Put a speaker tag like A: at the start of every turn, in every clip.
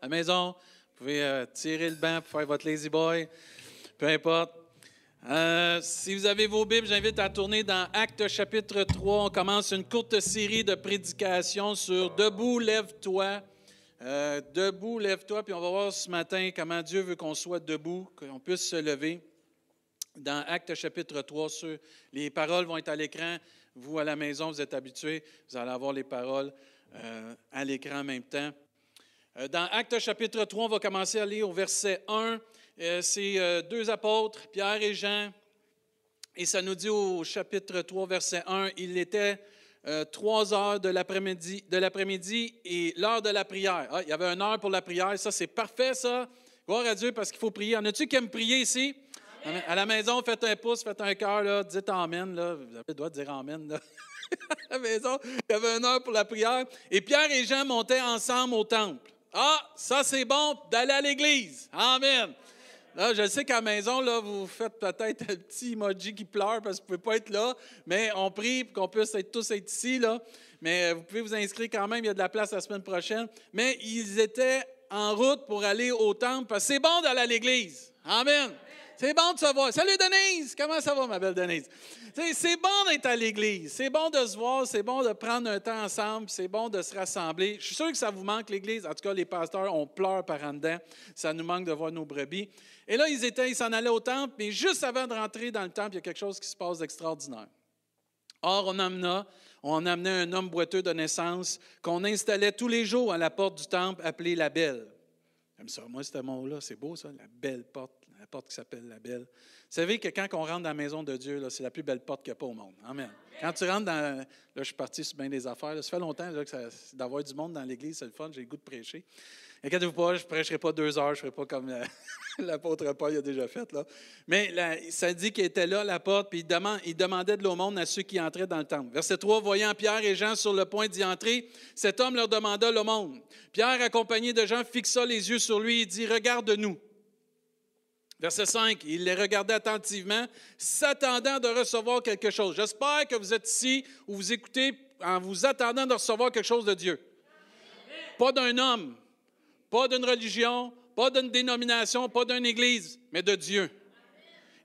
A: à la maison. Vous pouvez euh, tirer le banc pour faire votre lazy boy. Peu importe. Euh, si vous avez vos Bibles, j'invite à tourner dans Actes chapitre 3. On commence une courte série de prédications sur Debout, lève-toi. Euh, debout, lève-toi, puis on va voir ce matin comment Dieu veut qu'on soit debout, qu'on puisse se lever. Dans Actes chapitre 3, les paroles vont être à l'écran. Vous, à la maison, vous êtes habitués, vous allez avoir les paroles à l'écran en même temps. Euh, dans Actes chapitre 3, on va commencer à lire au verset 1. Euh, c'est deux apôtres, Pierre et Jean. Et ça nous dit au chapitre 3, verset 1, il était trois heures de l'après-midi, et l'heure de la prière. Ah, il y avait une heure pour la prière. Ça, c'est parfait, ça. Gloire à Dieu parce qu'il faut prier. En a-tu qui aiment prier ici? À la maison, faites un pouce, faites un cœur, dites Amen. Là. Vous avez le droit de dire Amen. À la maison, il y avait une heure pour la prière. Et Pierre et Jean montaient ensemble au temple. Ah, ça c'est bon d'aller à l'église. Amen. Là, je sais qu'à la maison, vous faites peut-être un petit emoji qui pleure parce que vous ne pouvez pas être là, mais on prie pour qu'on puisse être tous être ici. Mais vous pouvez vous inscrire quand même, il y a de la place la semaine prochaine. Mais ils étaient en route pour aller au temple parce que c'est bon d'aller à l'église. Amen. C'est bon de se voir. Salut Denise! Comment ça va, ma belle Denise? C'est bon d'être à l'église. C'est bon de se voir. C'est bon de prendre un temps ensemble. C'est bon de se rassembler. Je suis sûr que ça vous manque, l'église. En tout cas, les pasteurs, on pleure par en dedans. Ça nous manque de voir nos brebis. Et là, ils étaient, ils s'en allaient au temple, mais juste avant de rentrer dans le temple, il y a quelque chose qui se passe d'extraordinaire. Or, on amena, on amenait un homme boiteux de naissance qu'on installait tous les jours à la porte du temple, appelé la Belle. Ça. Moi, ce mot-là, c'est beau, ça, la belle porte la porte qui s'appelle la belle. Vous savez que quand on rentre dans la maison de Dieu, c'est la plus belle porte qu'il n'y a pas au monde. Amen. Quand tu rentres dans. Là, je suis parti sur bien des affaires. ça fait longtemps d'avoir du monde dans l'Église, c'est le fun, j'ai le goût de prêcher. Inquiétez-vous pas, je ne prêcherai pas deux heures, je ne ferai pas comme l'apôtre Paul a déjà fait. Là. Mais ça dit qu'il était là, la porte, puis il, il demandait de l'aumône à ceux qui entraient dans le temple. Verset 3, voyant Pierre et Jean sur le point d'y entrer, cet homme leur demanda l'aumône. Pierre, accompagné de Jean, fixa les yeux sur lui et dit Regarde-nous. Verset 5, il les regardait attentivement, s'attendant de recevoir quelque chose. J'espère que vous êtes ici ou vous écoutez en vous attendant de recevoir quelque chose de Dieu. Pas d'un homme, pas d'une religion, pas d'une dénomination, pas d'une église, mais de Dieu.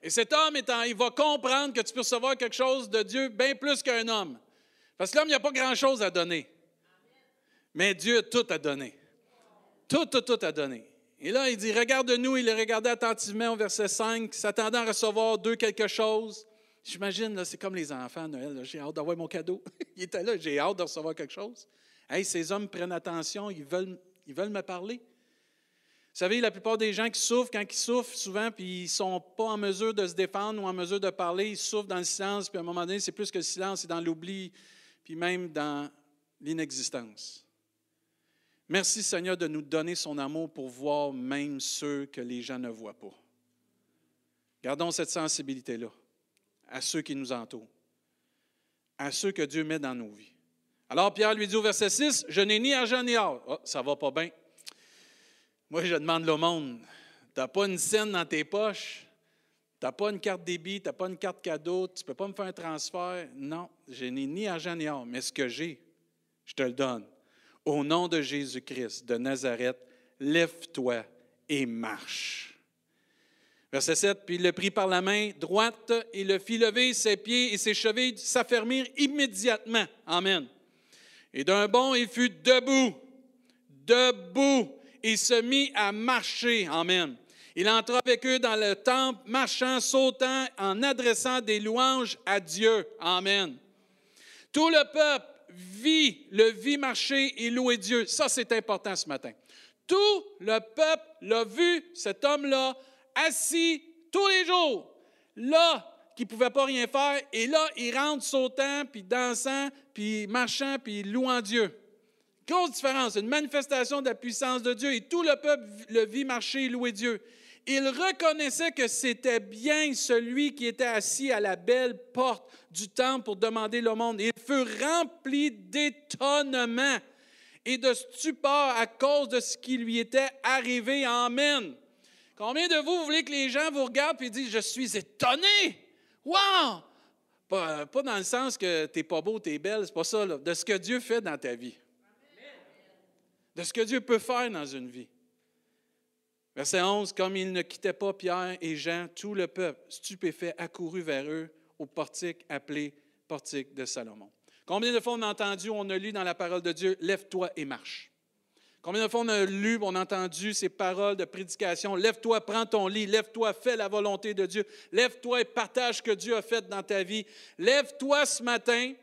A: Et cet homme, étant, il va comprendre que tu peux recevoir quelque chose de Dieu bien plus qu'un homme. Parce que l'homme, il n'y a pas grand-chose à donner. Mais Dieu, tout a donné. Tout, tout, tout a donné. Et là, il dit, regarde-nous, il les regardait attentivement au verset 5, s'attendant à recevoir d'eux quelque chose. J'imagine, c'est comme les enfants Noël, j'ai hâte d'avoir mon cadeau. il était là, j'ai hâte de recevoir quelque chose. Hey, ces hommes prennent attention, ils veulent, ils veulent me parler. Vous savez, la plupart des gens qui souffrent, quand ils souffrent souvent, puis ils ne sont pas en mesure de se défendre ou en mesure de parler, ils souffrent dans le silence, puis à un moment donné, c'est plus que le silence, c'est dans l'oubli, puis même dans l'inexistence. Merci Seigneur de nous donner son amour pour voir même ceux que les gens ne voient pas. Gardons cette sensibilité-là à ceux qui nous entourent, à ceux que Dieu met dans nos vies. Alors Pierre lui dit au verset 6, Je n'ai ni argent ni or. Oh, ça va pas bien. Moi, je demande monde, tu n'as pas une scène dans tes poches, tu n'as pas une carte débit, tu n'as pas une carte cadeau, tu ne peux pas me faire un transfert. Non, je n'ai ni argent ni or, mais ce que j'ai, je te le donne. Au nom de Jésus-Christ de Nazareth, lève-toi et marche. Verset 7, puis il le prit par la main droite et le fit lever, ses pieds et ses chevilles s'affermirent immédiatement. Amen. Et d'un bond, il fut debout, debout, et se mit à marcher. Amen. Il entra avec eux dans le temple, marchant, sautant, en adressant des louanges à Dieu. Amen. Tout le peuple vit, le vit marcher et louer Dieu. Ça, c'est important ce matin. Tout le peuple l'a vu, cet homme-là, assis tous les jours, là, qui ne pouvait pas rien faire, et là, il rentre sautant, puis dansant, puis marchant, puis louant Dieu. Grosse différence, une manifestation de la puissance de Dieu, et tout le peuple le vit marcher et louer Dieu. Il reconnaissait que c'était bien celui qui était assis à la belle porte du temple pour demander le monde. Il fut rempli d'étonnement et de stupeur à cause de ce qui lui était arrivé. Amen. Combien de vous, voulez que les gens vous regardent et disent Je suis étonné? Wow! Pas, dans le sens que tu n'es pas beau, tu es belle, c'est pas ça, de ce que Dieu fait dans ta vie. De ce que Dieu peut faire dans une vie. Verset 11, comme ils ne quittaient pas Pierre et Jean, tout le peuple, stupéfait, accourut vers eux au portique appelé portique de Salomon. Combien de fois on a entendu, on a lu dans la parole de Dieu, lève-toi et marche. Combien de fois on a lu, on a entendu ces paroles de prédication, lève-toi, prends ton lit, lève-toi, fais la volonté de Dieu, lève-toi et partage ce que Dieu a fait dans ta vie. Lève-toi ce matin,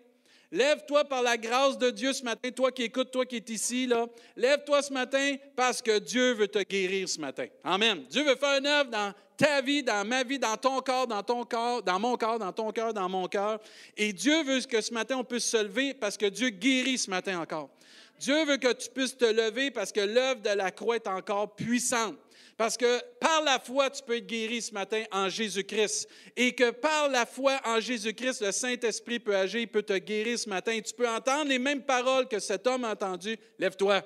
A: Lève-toi par la grâce de Dieu ce matin, toi qui écoutes, toi qui es ici, là. Lève-toi ce matin parce que Dieu veut te guérir ce matin. Amen. Dieu veut faire une œuvre dans ta vie, dans ma vie, dans ton corps, dans ton corps, dans mon corps, dans ton cœur, dans mon cœur. Et Dieu veut que ce matin, on puisse se lever parce que Dieu guérit ce matin encore. Dieu veut que tu puisses te lever parce que l'œuvre de la croix est encore puissante. Parce que par la foi, tu peux être guéri ce matin en Jésus-Christ. Et que par la foi en Jésus-Christ, le Saint-Esprit peut agir, il peut te guérir ce matin. Tu peux entendre les mêmes paroles que cet homme a entendues. Lève-toi.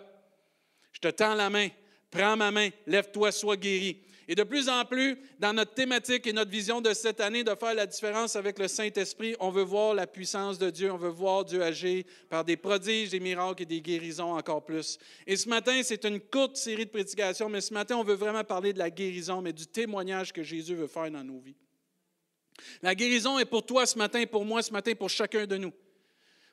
A: Je te tends la main. Prends ma main. Lève-toi, sois guéri. Et de plus en plus, dans notre thématique et notre vision de cette année de faire la différence avec le Saint-Esprit, on veut voir la puissance de Dieu, on veut voir Dieu agir par des prodiges, des miracles et des guérisons encore plus. Et ce matin, c'est une courte série de prédications, mais ce matin, on veut vraiment parler de la guérison, mais du témoignage que Jésus veut faire dans nos vies. La guérison est pour toi ce matin, pour moi ce matin, pour chacun de nous.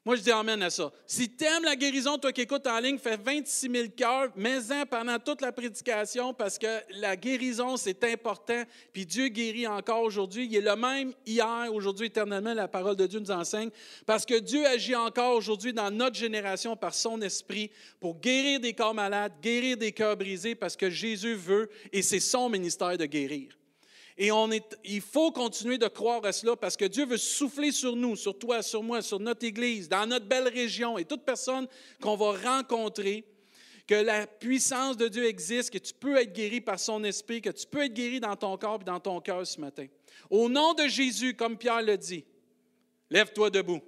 A: Moi, je dis Amen à ça. Si tu aimes la guérison, toi qui écoutes en ligne, fais 26 000 cœurs, mets-en pendant toute la prédication parce que la guérison, c'est important. Puis Dieu guérit encore aujourd'hui. Il est le même hier, aujourd'hui, éternellement, la parole de Dieu nous enseigne. Parce que Dieu agit encore aujourd'hui dans notre génération par son esprit pour guérir des corps malades, guérir des cœurs brisés parce que Jésus veut et c'est son ministère de guérir. Et il faut continuer de croire à cela parce que Dieu veut souffler sur nous, sur toi, sur moi, sur notre Église, dans notre belle région et toute personne qu'on va rencontrer, que la puissance de Dieu existe, que tu peux être guéri par son esprit, que tu peux être guéri dans ton corps et dans ton cœur ce matin. Au nom de Jésus, comme Pierre le dit, lève-toi debout.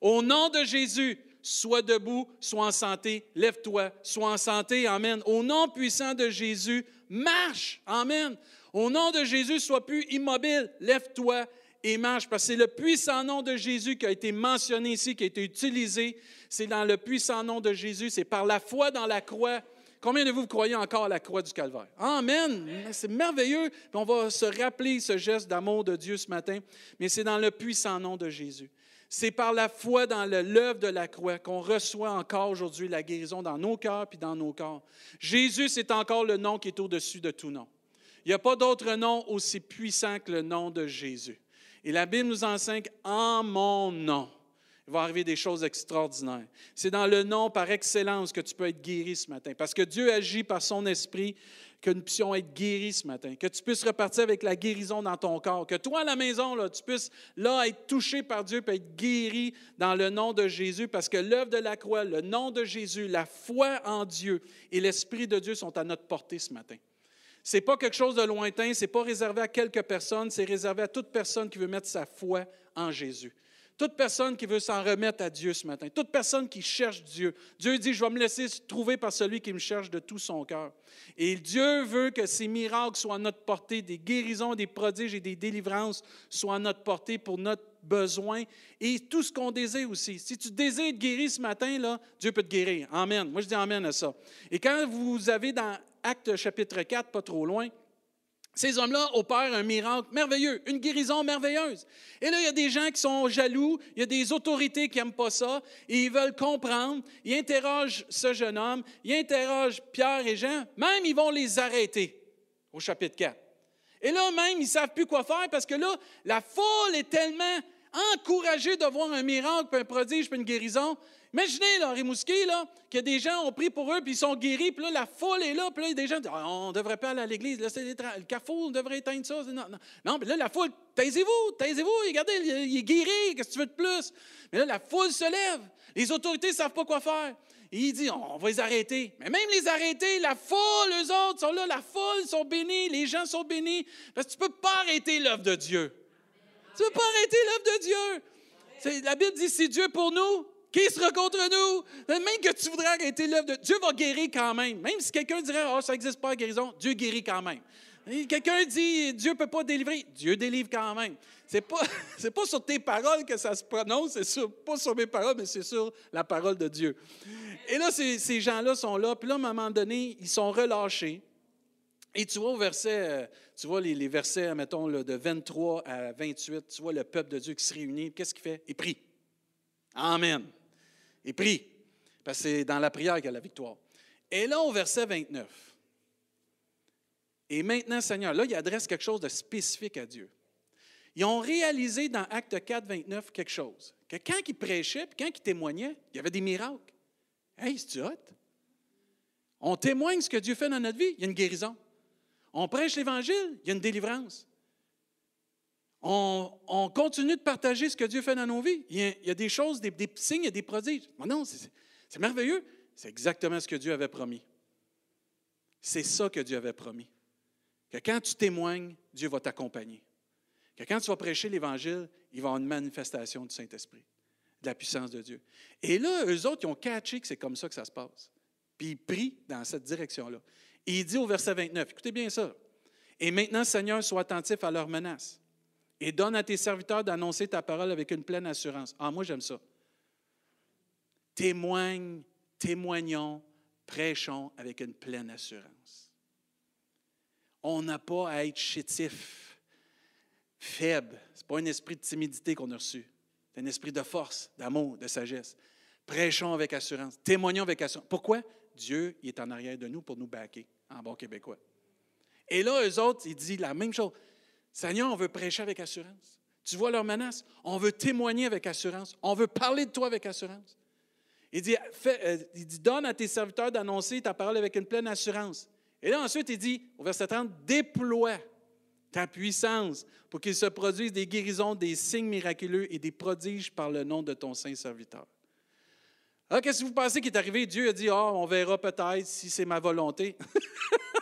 A: Au nom de Jésus, sois debout, sois en santé, lève-toi, sois en santé, Amen. Au nom puissant de Jésus, marche, Amen. Au nom de Jésus, sois plus immobile, lève-toi et marche, parce que c'est le puissant nom de Jésus qui a été mentionné ici, qui a été utilisé. C'est dans le puissant nom de Jésus, c'est par la foi dans la croix. Combien de vous, croyez encore à la croix du Calvaire? Amen. C'est merveilleux. on va se rappeler ce geste d'amour de Dieu ce matin, mais c'est dans le puissant nom de Jésus. C'est par la foi dans l'œuvre de la croix qu'on reçoit encore aujourd'hui la guérison dans nos cœurs puis dans nos corps. Jésus, c'est encore le nom qui est au-dessus de tout nom. Il n'y a pas d'autre nom aussi puissant que le nom de Jésus. Et la Bible nous enseigne en mon nom. Il va arriver des choses extraordinaires. C'est dans le nom par excellence que tu peux être guéri ce matin. Parce que Dieu agit par son esprit que nous puissions être guéris ce matin. Que tu puisses repartir avec la guérison dans ton corps. Que toi, à la maison, là, tu puisses là être touché par Dieu et être guéri dans le nom de Jésus. Parce que l'œuvre de la croix, le nom de Jésus, la foi en Dieu et l'Esprit de Dieu sont à notre portée ce matin. N'est pas quelque chose de lointain, ce n'est pas réservé à quelques personnes, c'est réservé à toute personne qui veut mettre sa foi en Jésus. Toute personne qui veut s'en remettre à Dieu ce matin, toute personne qui cherche Dieu. Dieu dit, je vais me laisser trouver par celui qui me cherche de tout son cœur. Et Dieu veut que ces miracles soient à notre portée, des guérisons, des prodiges et des délivrances soient à notre portée pour notre besoin et tout ce qu'on désire aussi. Si tu désires être guéri ce matin, là, Dieu peut te guérir. Amen. Moi, je dis Amen à ça. Et quand vous avez dans Acte chapitre 4, pas trop loin, ces hommes-là opèrent un miracle merveilleux, une guérison merveilleuse. Et là, il y a des gens qui sont jaloux, il y a des autorités qui n'aiment pas ça, et ils veulent comprendre. Ils interrogent ce jeune homme, ils interrogent Pierre et Jean, même ils vont les arrêter au chapitre 4. Et là, même, ils ne savent plus quoi faire parce que là, la foule est tellement encouragée de voir un miracle, un prodige, puis une guérison, Imaginez, là, Rimouski, là, que des gens ont pris pour eux, puis ils sont guéris, puis là, la foule est là, puis là, des gens disent ah, on ne devrait pas aller à l'église, là, le carrefour, on devrait éteindre ça. Non, non. non mais là, la foule, taisez-vous, taisez-vous, regardez, il est guéri, qu'est-ce que tu veux de plus? Mais là, la foule se lève, les autorités ne savent pas quoi faire. Et il dit on va les arrêter. Mais même les arrêter, la foule, eux autres sont là, la foule sont bénis, les gens sont bénis, parce que tu ne peux pas arrêter l'œuvre de Dieu. Tu ne peux pas arrêter l'œuvre de Dieu. La Bible dit c'est Dieu pour nous, qui sera contre nous? Même que tu voudrais arrêter l'œuvre de Dieu va guérir quand même. Même si quelqu'un dirait, oh, ça n'existe pas la guérison, Dieu guérit quand même. Quelqu'un dit, Dieu ne peut pas délivrer, Dieu délivre quand même. Ce n'est pas, pas sur tes paroles que ça se prononce, c'est pas sur mes paroles, mais c'est sur la parole de Dieu. Et là, ces, ces gens-là sont là, puis là, à un moment donné, ils sont relâchés. Et tu vois au verset, euh, tu vois les, versets, mettons, de 23 à 28, tu vois le peuple de Dieu qui se réunit. Qu'est-ce qu'il fait? Il prie. Amen. Il prie. Parce que c'est dans la prière qu'il y a la victoire. Et là, au verset 29, et maintenant, Seigneur, là, il adresse quelque chose de spécifique à Dieu. Ils ont réalisé dans Acte 4, 29 quelque chose. Que quand ils prêchaient, puis quand ils témoignaient, il y avait des miracles. Hey, c'est-tu hot? On témoigne ce que Dieu fait dans notre vie, il y a une guérison. On prêche l'Évangile, il y a une délivrance. On, continue de partager ce que Dieu fait dans nos vies. Il y a, des choses, des, signes des prodiges. non, c'est merveilleux. C'est exactement ce que Dieu avait promis. C'est ça que Dieu avait promis. Que quand tu témoignes, Dieu va t'accompagner. Que quand tu vas prêcher l'Évangile, il va y avoir une manifestation du Saint-Esprit, de la puissance de Dieu. Et là, eux autres, ils ont catché que c'est comme ça que ça se passe. Puis ils prient dans cette direction-là. Et il dit au verset 29, écoutez bien ça. Et maintenant, Seigneur, sois attentif à leurs menaces et donne à tes serviteurs d'annoncer ta parole avec une pleine assurance. Ah, moi, j'aime ça. Témoigne, témoignons, prêchons avec une pleine assurance. On n'a pas à être chétif, faible. Ce n'est pas un esprit de timidité qu'on a reçu. C'est un esprit de force, d'amour, de sagesse. Prêchons avec assurance, témoignons avec assurance. Pourquoi? Dieu il est en arrière de nous pour nous baquer, en bon québécois. Et là, eux autres, ils disent la même chose. Seigneur, on veut prêcher avec assurance. Tu vois leurs menaces? On veut témoigner avec assurance. On veut parler de toi avec assurance. Il dit, euh, il dit donne à tes serviteurs d'annoncer ta parole avec une pleine assurance. Et là, ensuite, il dit, au verset 30, déploie ta puissance pour qu'il se produise des guérisons, des signes miraculeux et des prodiges par le nom de ton saint serviteur. Alors, qu'est-ce que vous pensez qui est arrivé? Dieu a dit, oh, on verra peut-être si c'est ma volonté.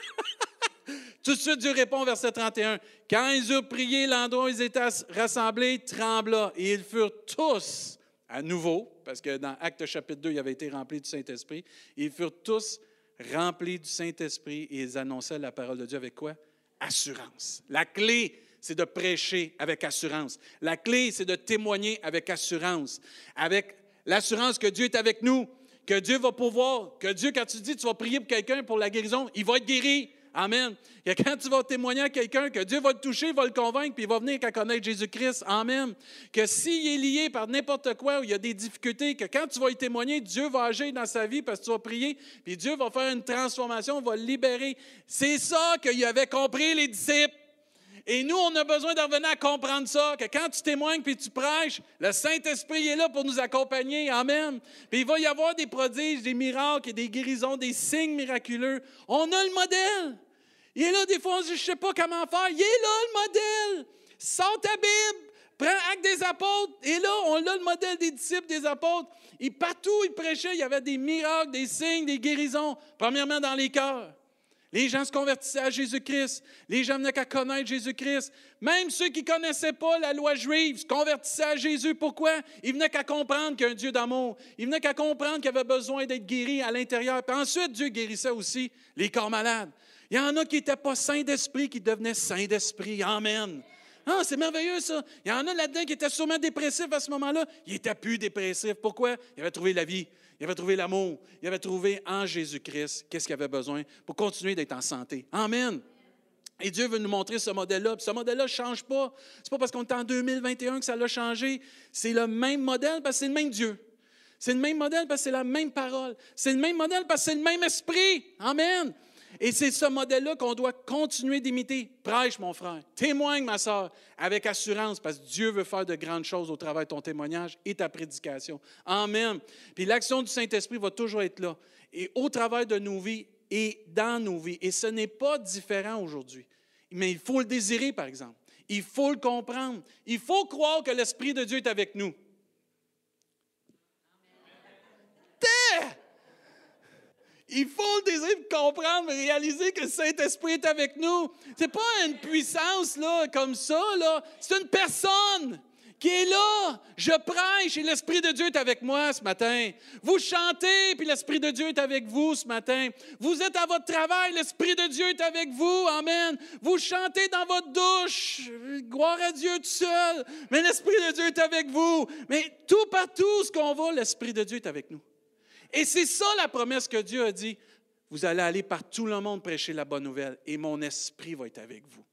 A: Tout de suite, Dieu répond, verset 31. Quand ils eurent prié, l'endroit où ils étaient rassemblés trembla, et ils furent tous à nouveau, parce que dans Acte chapitre 2, ils avaient été remplis du Saint-Esprit, ils furent tous remplis du Saint-Esprit et ils annonçaient la parole de Dieu avec quoi? Assurance. La clé, c'est de prêcher avec assurance. La clé, c'est de témoigner avec assurance, avec l'assurance que Dieu est avec nous, que Dieu va pouvoir, que Dieu, quand tu dis tu vas prier pour quelqu'un pour la guérison, il va être guéri. Amen. Et quand tu vas témoigner à quelqu'un, que Dieu va le toucher, va le convaincre, puis il va venir qu'à connaître Jésus-Christ. Amen. Que s'il est lié par n'importe quoi ou il y a des difficultés, que quand tu vas y témoigner, Dieu va agir dans sa vie parce que tu vas prier, puis Dieu va faire une transformation, va le libérer. C'est ça qu'il avait compris les disciples. Et nous, on a besoin de revenir à comprendre ça, que quand tu témoignes puis tu prêches, le Saint-Esprit est là pour nous accompagner. Amen. Puis il va y avoir des prodiges, des miracles et des guérisons, des signes miraculeux. On a le modèle. Il est là, des fois, on dit, je ne sais pas comment faire. Il est là, le modèle. Sors ta Bible, prends acte des apôtres. Et là, on a le modèle des disciples des apôtres. Et partout, ils prêchaient, il y avait des miracles, des signes, des guérisons. Premièrement, dans les cœurs. Les gens se convertissaient à Jésus-Christ. Les gens venaient qu'à connaître Jésus-Christ. Même ceux qui ne connaissaient pas la loi juive se convertissaient à Jésus. Pourquoi? Ils venaient qu'à comprendre qu'il y a un Dieu d'amour. Ils venaient qu'à comprendre qu'il avait besoin d'être guéri à l'intérieur. Puis ensuite, Dieu guérissait aussi les corps malades. Il y en a qui n'étaient pas saints d'esprit, qui devenaient saints d'esprit. Amen. Ah, c'est merveilleux ça. Il y en a là-dedans qui étaient sûrement dépressifs à ce moment-là. Ils n'étaient plus dépressifs. Pourquoi? Ils avaient trouvé la vie. Il avait trouvé l'amour. Il avait trouvé en Jésus-Christ qu'est-ce qu'il avait besoin pour continuer d'être en santé. Amen. Et Dieu veut nous montrer ce modèle-là. ce modèle-là ne change pas. Ce n'est pas parce qu'on est en 2021 que ça l'a changé. C'est le même modèle parce que c'est le même Dieu. C'est le même modèle parce que c'est la même parole. C'est le même modèle parce que c'est le même esprit. Amen. Et c'est ce modèle-là qu'on doit continuer d'imiter. Prêche, mon frère. Témoigne, ma soeur, avec assurance, parce que Dieu veut faire de grandes choses au travers de ton témoignage et ta prédication. Amen. Puis l'action du Saint-Esprit va toujours être là. Et au travers de nos vies et dans nos vies. Et ce n'est pas différent aujourd'hui. Mais il faut le désirer, par exemple. Il faut le comprendre. Il faut croire que l'Esprit de Dieu est avec nous. Il faut le désir de comprendre, réaliser que le Saint-Esprit est avec nous. Ce n'est pas une puissance là, comme ça, là. c'est une personne qui est là. Je prêche et l'Esprit de Dieu est avec moi ce matin. Vous chantez, puis l'Esprit de Dieu est avec vous ce matin. Vous êtes à votre travail, l'Esprit de Dieu est avec vous. Amen. Vous chantez dans votre douche. Gloire à Dieu tout seul. Mais l'Esprit de Dieu est avec vous. Mais tout partout ce qu'on va, l'Esprit de Dieu est avec nous. Et c'est ça la promesse que Dieu a dit. vous allez aller par tout le monde prêcher la bonne nouvelle et mon esprit va être avec vous.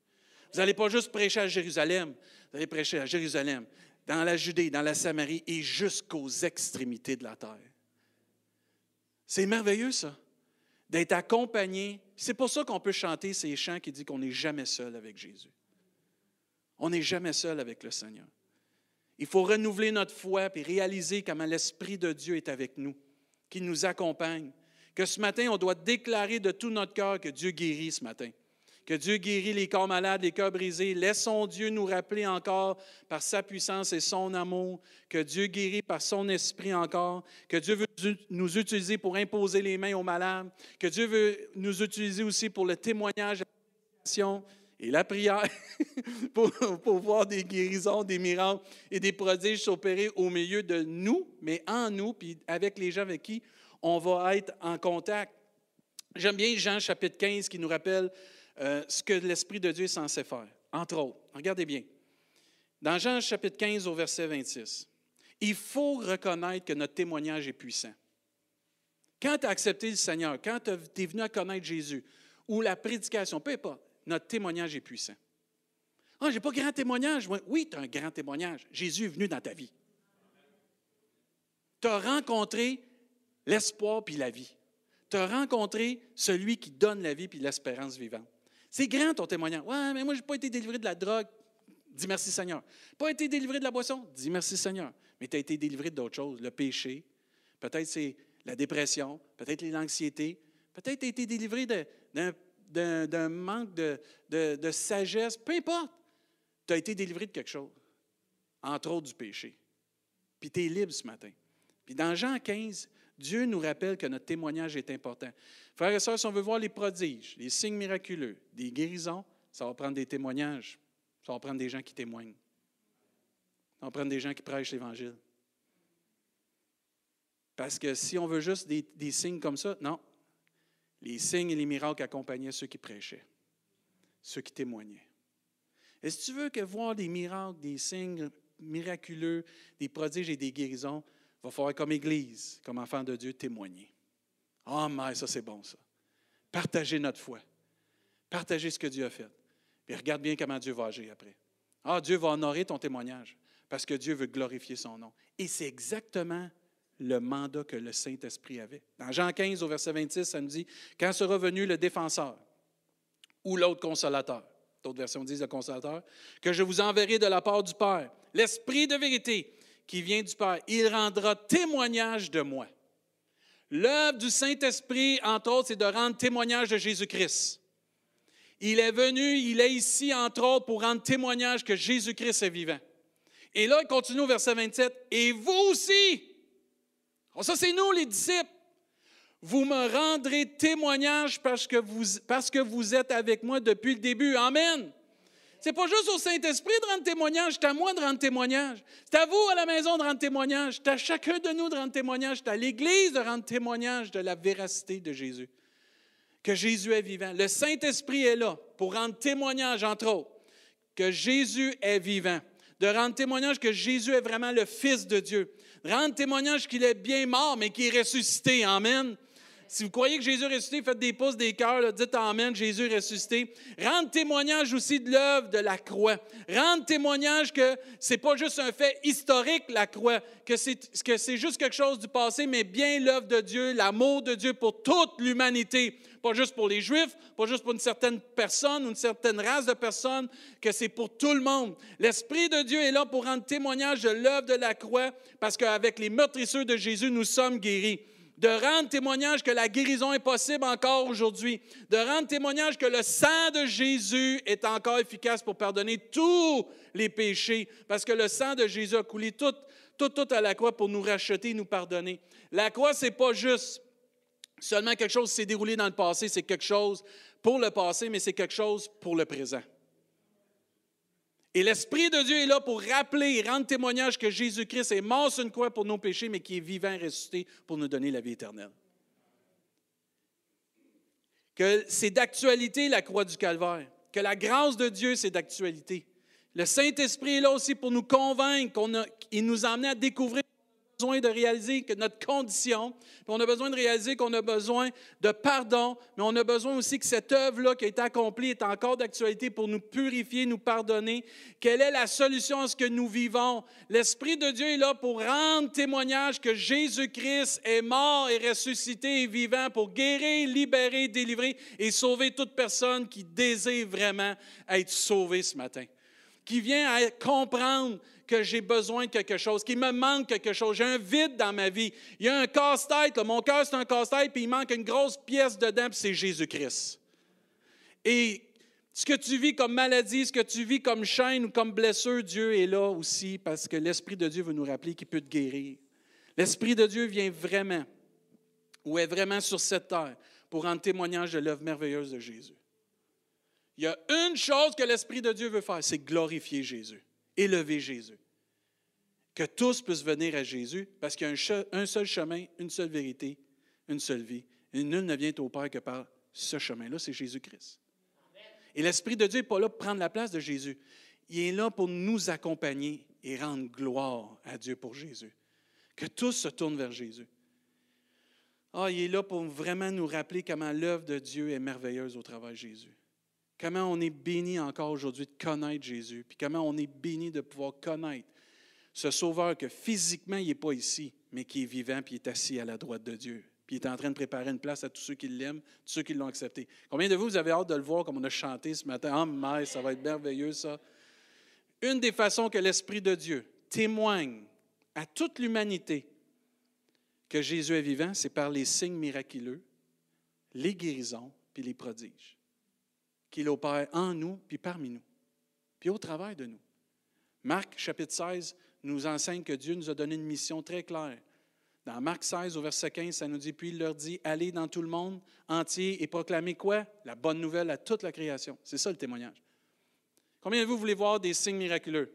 A: Vous n'allez pas juste prêcher à Jérusalem, vous allez prêcher à Jérusalem, dans la Judée, dans la Samarie et jusqu'aux extrémités de la terre. C'est merveilleux, ça, d'être accompagné. C'est pour ça qu'on peut chanter ces chants qui disent qu'on n'est jamais seul avec Jésus. On n'est jamais seul avec le Seigneur. Il faut renouveler notre foi et réaliser comment l'Esprit de Dieu est avec nous, qu'il nous accompagne. Que ce matin, on doit déclarer de tout notre cœur que Dieu guérit ce matin. Que Dieu guérit les corps malades, les cœurs brisés. Laissons Dieu nous rappeler encore par sa puissance et son amour, que Dieu guérit par son esprit encore, que Dieu veut nous utiliser pour imposer les mains aux malades, que Dieu veut nous utiliser aussi pour le témoignage, et la prière pour, voir des guérisons, des miracles et des prodiges s'opérer au milieu de nous, mais en nous, puis avec les gens avec qui on va être en contact. J'aime bien Jean chapitre 15 qui nous rappelle euh, ce que l'Esprit de Dieu est censé faire. Entre autres, regardez bien. Dans Jean chapitre 15 au verset 26, il faut reconnaître que notre témoignage est puissant. Quand tu as accepté le Seigneur, quand tu es venu à connaître Jésus, ou la prédication, peu importe, notre témoignage est puissant. Ah, je n'ai pas grand témoignage. Oui, tu as un grand témoignage. Jésus est venu dans ta vie. Tu as rencontré l'espoir puis la vie. Tu as rencontré celui qui donne la vie puis l'espérance vivante. C'est grand ton témoignage. Ouais, mais moi, je n'ai pas été délivré de la drogue. Dis merci Seigneur. Pas été délivré de la boisson. Dis merci Seigneur. Mais tu as été délivré d'autres choses. Le péché. Peut-être c'est la dépression. Peut-être l'anxiété. Peut-être tu as été délivré d'un manque de, de sagesse. Peu importe. Tu as été délivré de quelque chose. Entre autres du péché. Puis tu es libre ce matin. Puis dans Jean 15, Dieu nous rappelle que notre témoignage est important. Frères et sœurs, si on veut voir les prodiges, les signes miraculeux, des guérisons, ça va prendre des témoignages. Ça va prendre des gens qui témoignent. Ça va prendre des gens qui prêchent l'Évangile. Parce que si on veut juste des, des, signes comme ça, non. Les signes et les miracles accompagnaient ceux qui prêchaient, ceux qui témoignaient. Et si tu veux que voir des miracles, des signes miraculeux, des prodiges et des guérisons, il va falloir, comme Église, comme enfant de Dieu, témoigner. Ah, oh, mais ça, c'est bon, ça. Partager notre foi. Partager ce que Dieu a fait. Puis regarde bien comment Dieu va agir après. Ah, Dieu va honorer ton témoignage parce que Dieu veut glorifier son nom. Et c'est exactement le mandat que le Saint-Esprit avait. Dans Jean 15, au verset 26, ça nous dit Quand sera venu le défenseur ou l'autre consolateur, d'autres versions disent le consolateur, que je vous enverrai de la part du Père, l'Esprit de vérité qui vient du Père. Il rendra témoignage de moi. L'œuvre du Saint-Esprit, entre autres, c'est de rendre témoignage de Jésus-Christ. Il est venu, il est ici, entre autres, pour rendre témoignage que Jésus-Christ est vivant. Et là, il continue au verset 27, et vous aussi, ça c'est nous les disciples, vous me rendrez témoignage parce que vous, parce que vous êtes avec moi depuis le début. Amen. C'est pas juste au Saint-Esprit de rendre témoignage, c'est à moi de rendre témoignage. C'est à vous à la maison de rendre témoignage. C'est à chacun de nous de rendre témoignage. C'est à l'Église de rendre témoignage de la véracité de Jésus. Que Jésus est vivant. Le Saint-Esprit est là pour rendre témoignage, entre autres, que Jésus est vivant. De rendre témoignage que Jésus est vraiment le Fils de Dieu. Rendre témoignage qu'il est bien mort, mais qu'il est ressuscité. Amen. Si vous croyez que Jésus est ressuscité, faites des pouces, des cœurs, dites Amen, Jésus est ressuscité. Rendre témoignage aussi de l'œuvre de la croix. Rendre témoignage que ce n'est pas juste un fait historique, la croix, c'est, que c'est juste quelque chose du passé, mais bien l'œuvre de Dieu, l'amour de Dieu pour toute l'humanité. Pas juste pour les Juifs, pas juste pour une certaine personne ou une certaine race de personnes, que c'est pour tout le monde. L'Esprit de Dieu est là pour rendre témoignage de l'œuvre de la croix, parce qu'avec les meurtrisseurs de Jésus, nous sommes guéris de rendre témoignage que la guérison est possible encore aujourd'hui, de rendre témoignage que le sang de Jésus est encore efficace pour pardonner tous les péchés, parce que le sang de Jésus a coulé tout, tout, tout à la croix pour nous racheter, nous pardonner. La croix, c'est pas juste seulement quelque chose qui s'est déroulé dans le passé, c'est quelque chose pour le passé, mais c'est quelque chose pour le présent. Et l'Esprit de Dieu est là pour rappeler et rendre témoignage que Jésus-Christ est mort sur une croix pour nos péchés, mais qui est vivant et ressuscité pour nous donner la vie éternelle. Que c'est d'actualité la croix du Calvaire. Que la grâce de Dieu, c'est d'actualité. Le Saint-Esprit est là aussi pour nous convaincre qu'il nous a à découvrir besoin de réaliser que notre condition, puis on a besoin de réaliser qu'on a besoin de pardon, mais on a besoin aussi que cette œuvre-là qui a été accomplie est encore d'actualité pour nous purifier, nous pardonner. Quelle est la solution à ce que nous vivons? L'Esprit de Dieu est là pour rendre témoignage que Jésus-Christ est mort et ressuscité et vivant pour guérir, libérer, délivrer et sauver toute personne qui désire vraiment être sauvée ce matin qui vient à comprendre que j'ai besoin de quelque chose, qu'il me manque quelque chose. J'ai un vide dans ma vie. Il y a un casse-tête. Mon cœur, c'est un casse-tête, puis il manque une grosse pièce dedans, puis c'est Jésus-Christ. Et ce que tu vis comme maladie, ce que tu vis comme chaîne ou comme blessure, Dieu est là aussi parce que l'Esprit de Dieu veut nous rappeler qu'il peut te guérir. L'Esprit de Dieu vient vraiment, ou est vraiment sur cette terre, pour rendre témoignage de l'œuvre merveilleuse de Jésus. Il y a une chose que l'Esprit de Dieu veut faire, c'est glorifier Jésus élever Jésus. Que tous puissent venir à Jésus parce qu'il y a un, seul chemin, une seule vérité, une seule vie. Et nul ne vient au Père que par ce chemin-là, c'est Jésus-Christ. Et l'Esprit de Dieu n'est pas là pour prendre la place de Jésus. Il est là pour nous accompagner et rendre gloire à Dieu pour Jésus. Que tous se tournent vers Jésus. Ah, il est là pour vraiment nous rappeler comment l'œuvre de Dieu est merveilleuse au travers de Jésus. Comment on est béni encore aujourd'hui de connaître Jésus, puis comment on est béni de pouvoir connaître ce Sauveur que physiquement, il n'est pas ici, mais qui est vivant, puis il est assis à la droite de Dieu. Puis il est en train de préparer une place à tous ceux qui l'aiment, tous ceux qui l'ont accepté. Combien de vous, vous avez hâte de le voir comme on a chanté ce matin? Ah, mais ça va être merveilleux, ça. Une des façons que l'Esprit de Dieu témoigne à toute l'humanité que Jésus est vivant, c'est par les signes miraculeux, les guérisons, puis les prodiges qu'il opère en nous, puis parmi nous, puis au travail de nous. Marc chapitre 16 nous enseigne que Dieu nous a donné une mission très claire. Dans Marc 16, au verset 15, ça nous dit, puis il leur dit, allez dans tout le monde entier et proclamez quoi? La bonne nouvelle à toute la création. C'est ça le témoignage. Combien de vous voulez voir des signes miraculeux?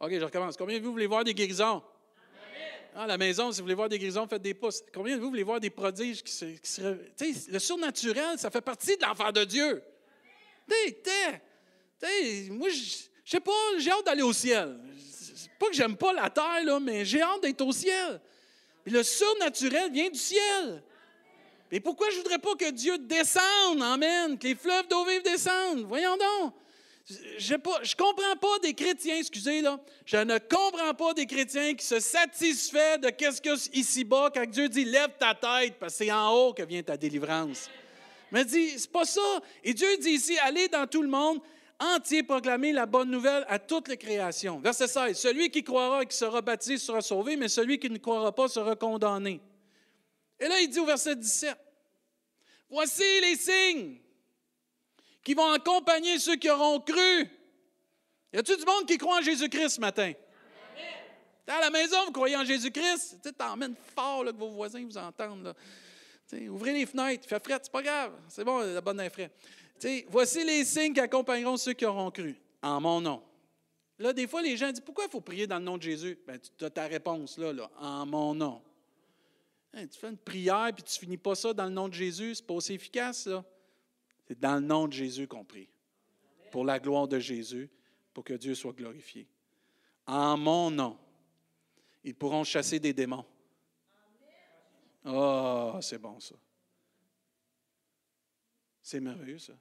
A: OK, je recommence. Combien de vous voulez voir des guérisons? À la maison, si vous voulez voir des guérisons, faites des pouces. Combien de vous voulez voir des prodiges qui se. le surnaturel, ça fait partie de l'enfant de Dieu. moi, je sais pas, j'ai hâte d'aller au ciel. Pas que j'aime pas la terre, là, mais j'ai hâte d'être au ciel. le surnaturel vient du ciel. Et pourquoi je voudrais pas que Dieu descende, Amen, que les fleuves d'eau vive descendent? Voyons donc. Je ne comprends pas des chrétiens, excusez, là. Je ne comprends pas des chrétiens qui se satisfait de qu'est-ce qu'il y a ici-bas quand Dieu dit lève ta tête parce que c'est en haut que vient ta délivrance. Mais dit, c'est pas ça. Et Dieu dit ici, allez dans tout le monde entier proclamer la bonne nouvelle à toutes les créations. Verset 16. Celui qui croira et qui sera baptisé sera sauvé, mais celui qui ne croira pas sera condamné. Et là, il dit au verset 17. Voici les signes qui vont accompagner ceux qui auront cru. Y a-t-il du monde qui croit en Jésus-Christ ce matin? T'es à la maison, vous croyez en Jésus-Christ? Tu t'emmènes fort là, que vos voisins vous entendent. ouvrez les fenêtres, fait frais, c'est pas grave. C'est bon, la bonne frais. voici les signes qui accompagneront ceux qui auront cru. En mon nom. Là, des fois, les gens disent Pourquoi il faut prier dans le nom de Jésus? Ben, tu as ta réponse là, là en mon nom. Hein, tu fais une prière puis tu finis pas ça dans le nom de Jésus, c'est pas aussi efficace, là. C'est dans le nom de Jésus qu'on prie. Pour la gloire de Jésus, pour que Dieu soit glorifié. En mon nom, ils pourront chasser des démons. Oh, c'est bon ça. C'est merveilleux ça.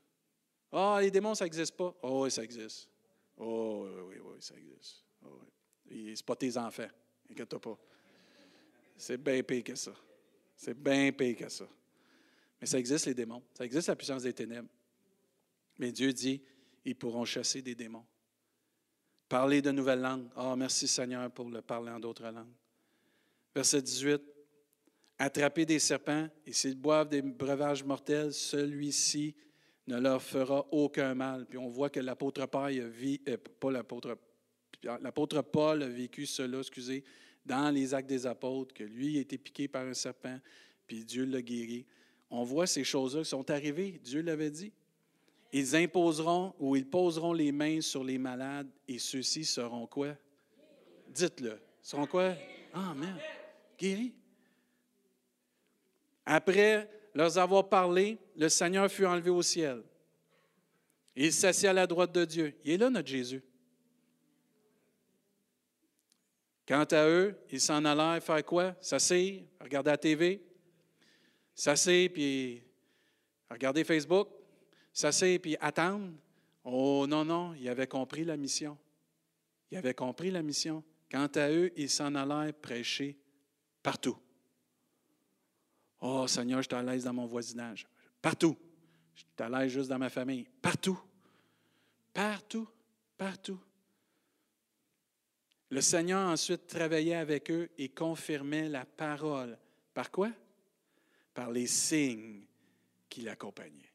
A: Ah, oh, les démons, ça n'existe pas? Oh oui, ça existe. Oh oui, oui, oui, ça existe. Oh, oui. C'est pas tes enfants. Inquiète-toi pas. C'est bien pire que ça. C'est bien pire que ça. Mais ça existe, les démons. Ça existe, la puissance des ténèbres. Mais Dieu dit, ils pourront chasser des démons. Parler de nouvelles langues. Oh, merci Seigneur pour le parler en d'autres langues. Verset 18. Attraper des serpents, et s'ils boivent des breuvages mortels, celui-ci ne leur fera aucun mal. Puis on voit que l'apôtre Paul, euh, Paul a vécu cela, excusez, dans les actes des apôtres, que lui a été piqué par un serpent, puis Dieu l'a guéri on voit ces choses-là qui sont arrivées. Dieu l'avait dit. Ils imposeront ou ils poseront les mains sur les malades et ceux-ci seront quoi? Dites-le. Seront quoi? Amen. Guéris. Après leur avoir parlé, le Seigneur fut enlevé au ciel. il s'assit à la droite de Dieu. Il est là, notre Jésus. Quant à eux, ils s'en allèrent faire quoi? S'asseoir, regarder la TV, s'asseoir puis regarder Facebook, s'asseoir puis attendre. Oh non, non, ils avaient compris la mission. Ils avaient compris la mission. Quant à eux, ils s'en allèrent prêcher partout. Oh Seigneur, je suis à l'aise dans mon voisinage. Partout. Je suis à l'aise juste dans ma famille. Partout. Partout. Partout. Le Seigneur ensuite travaillait avec eux et confirmait la parole. Par quoi? Par les signes qui l'accompagnaient.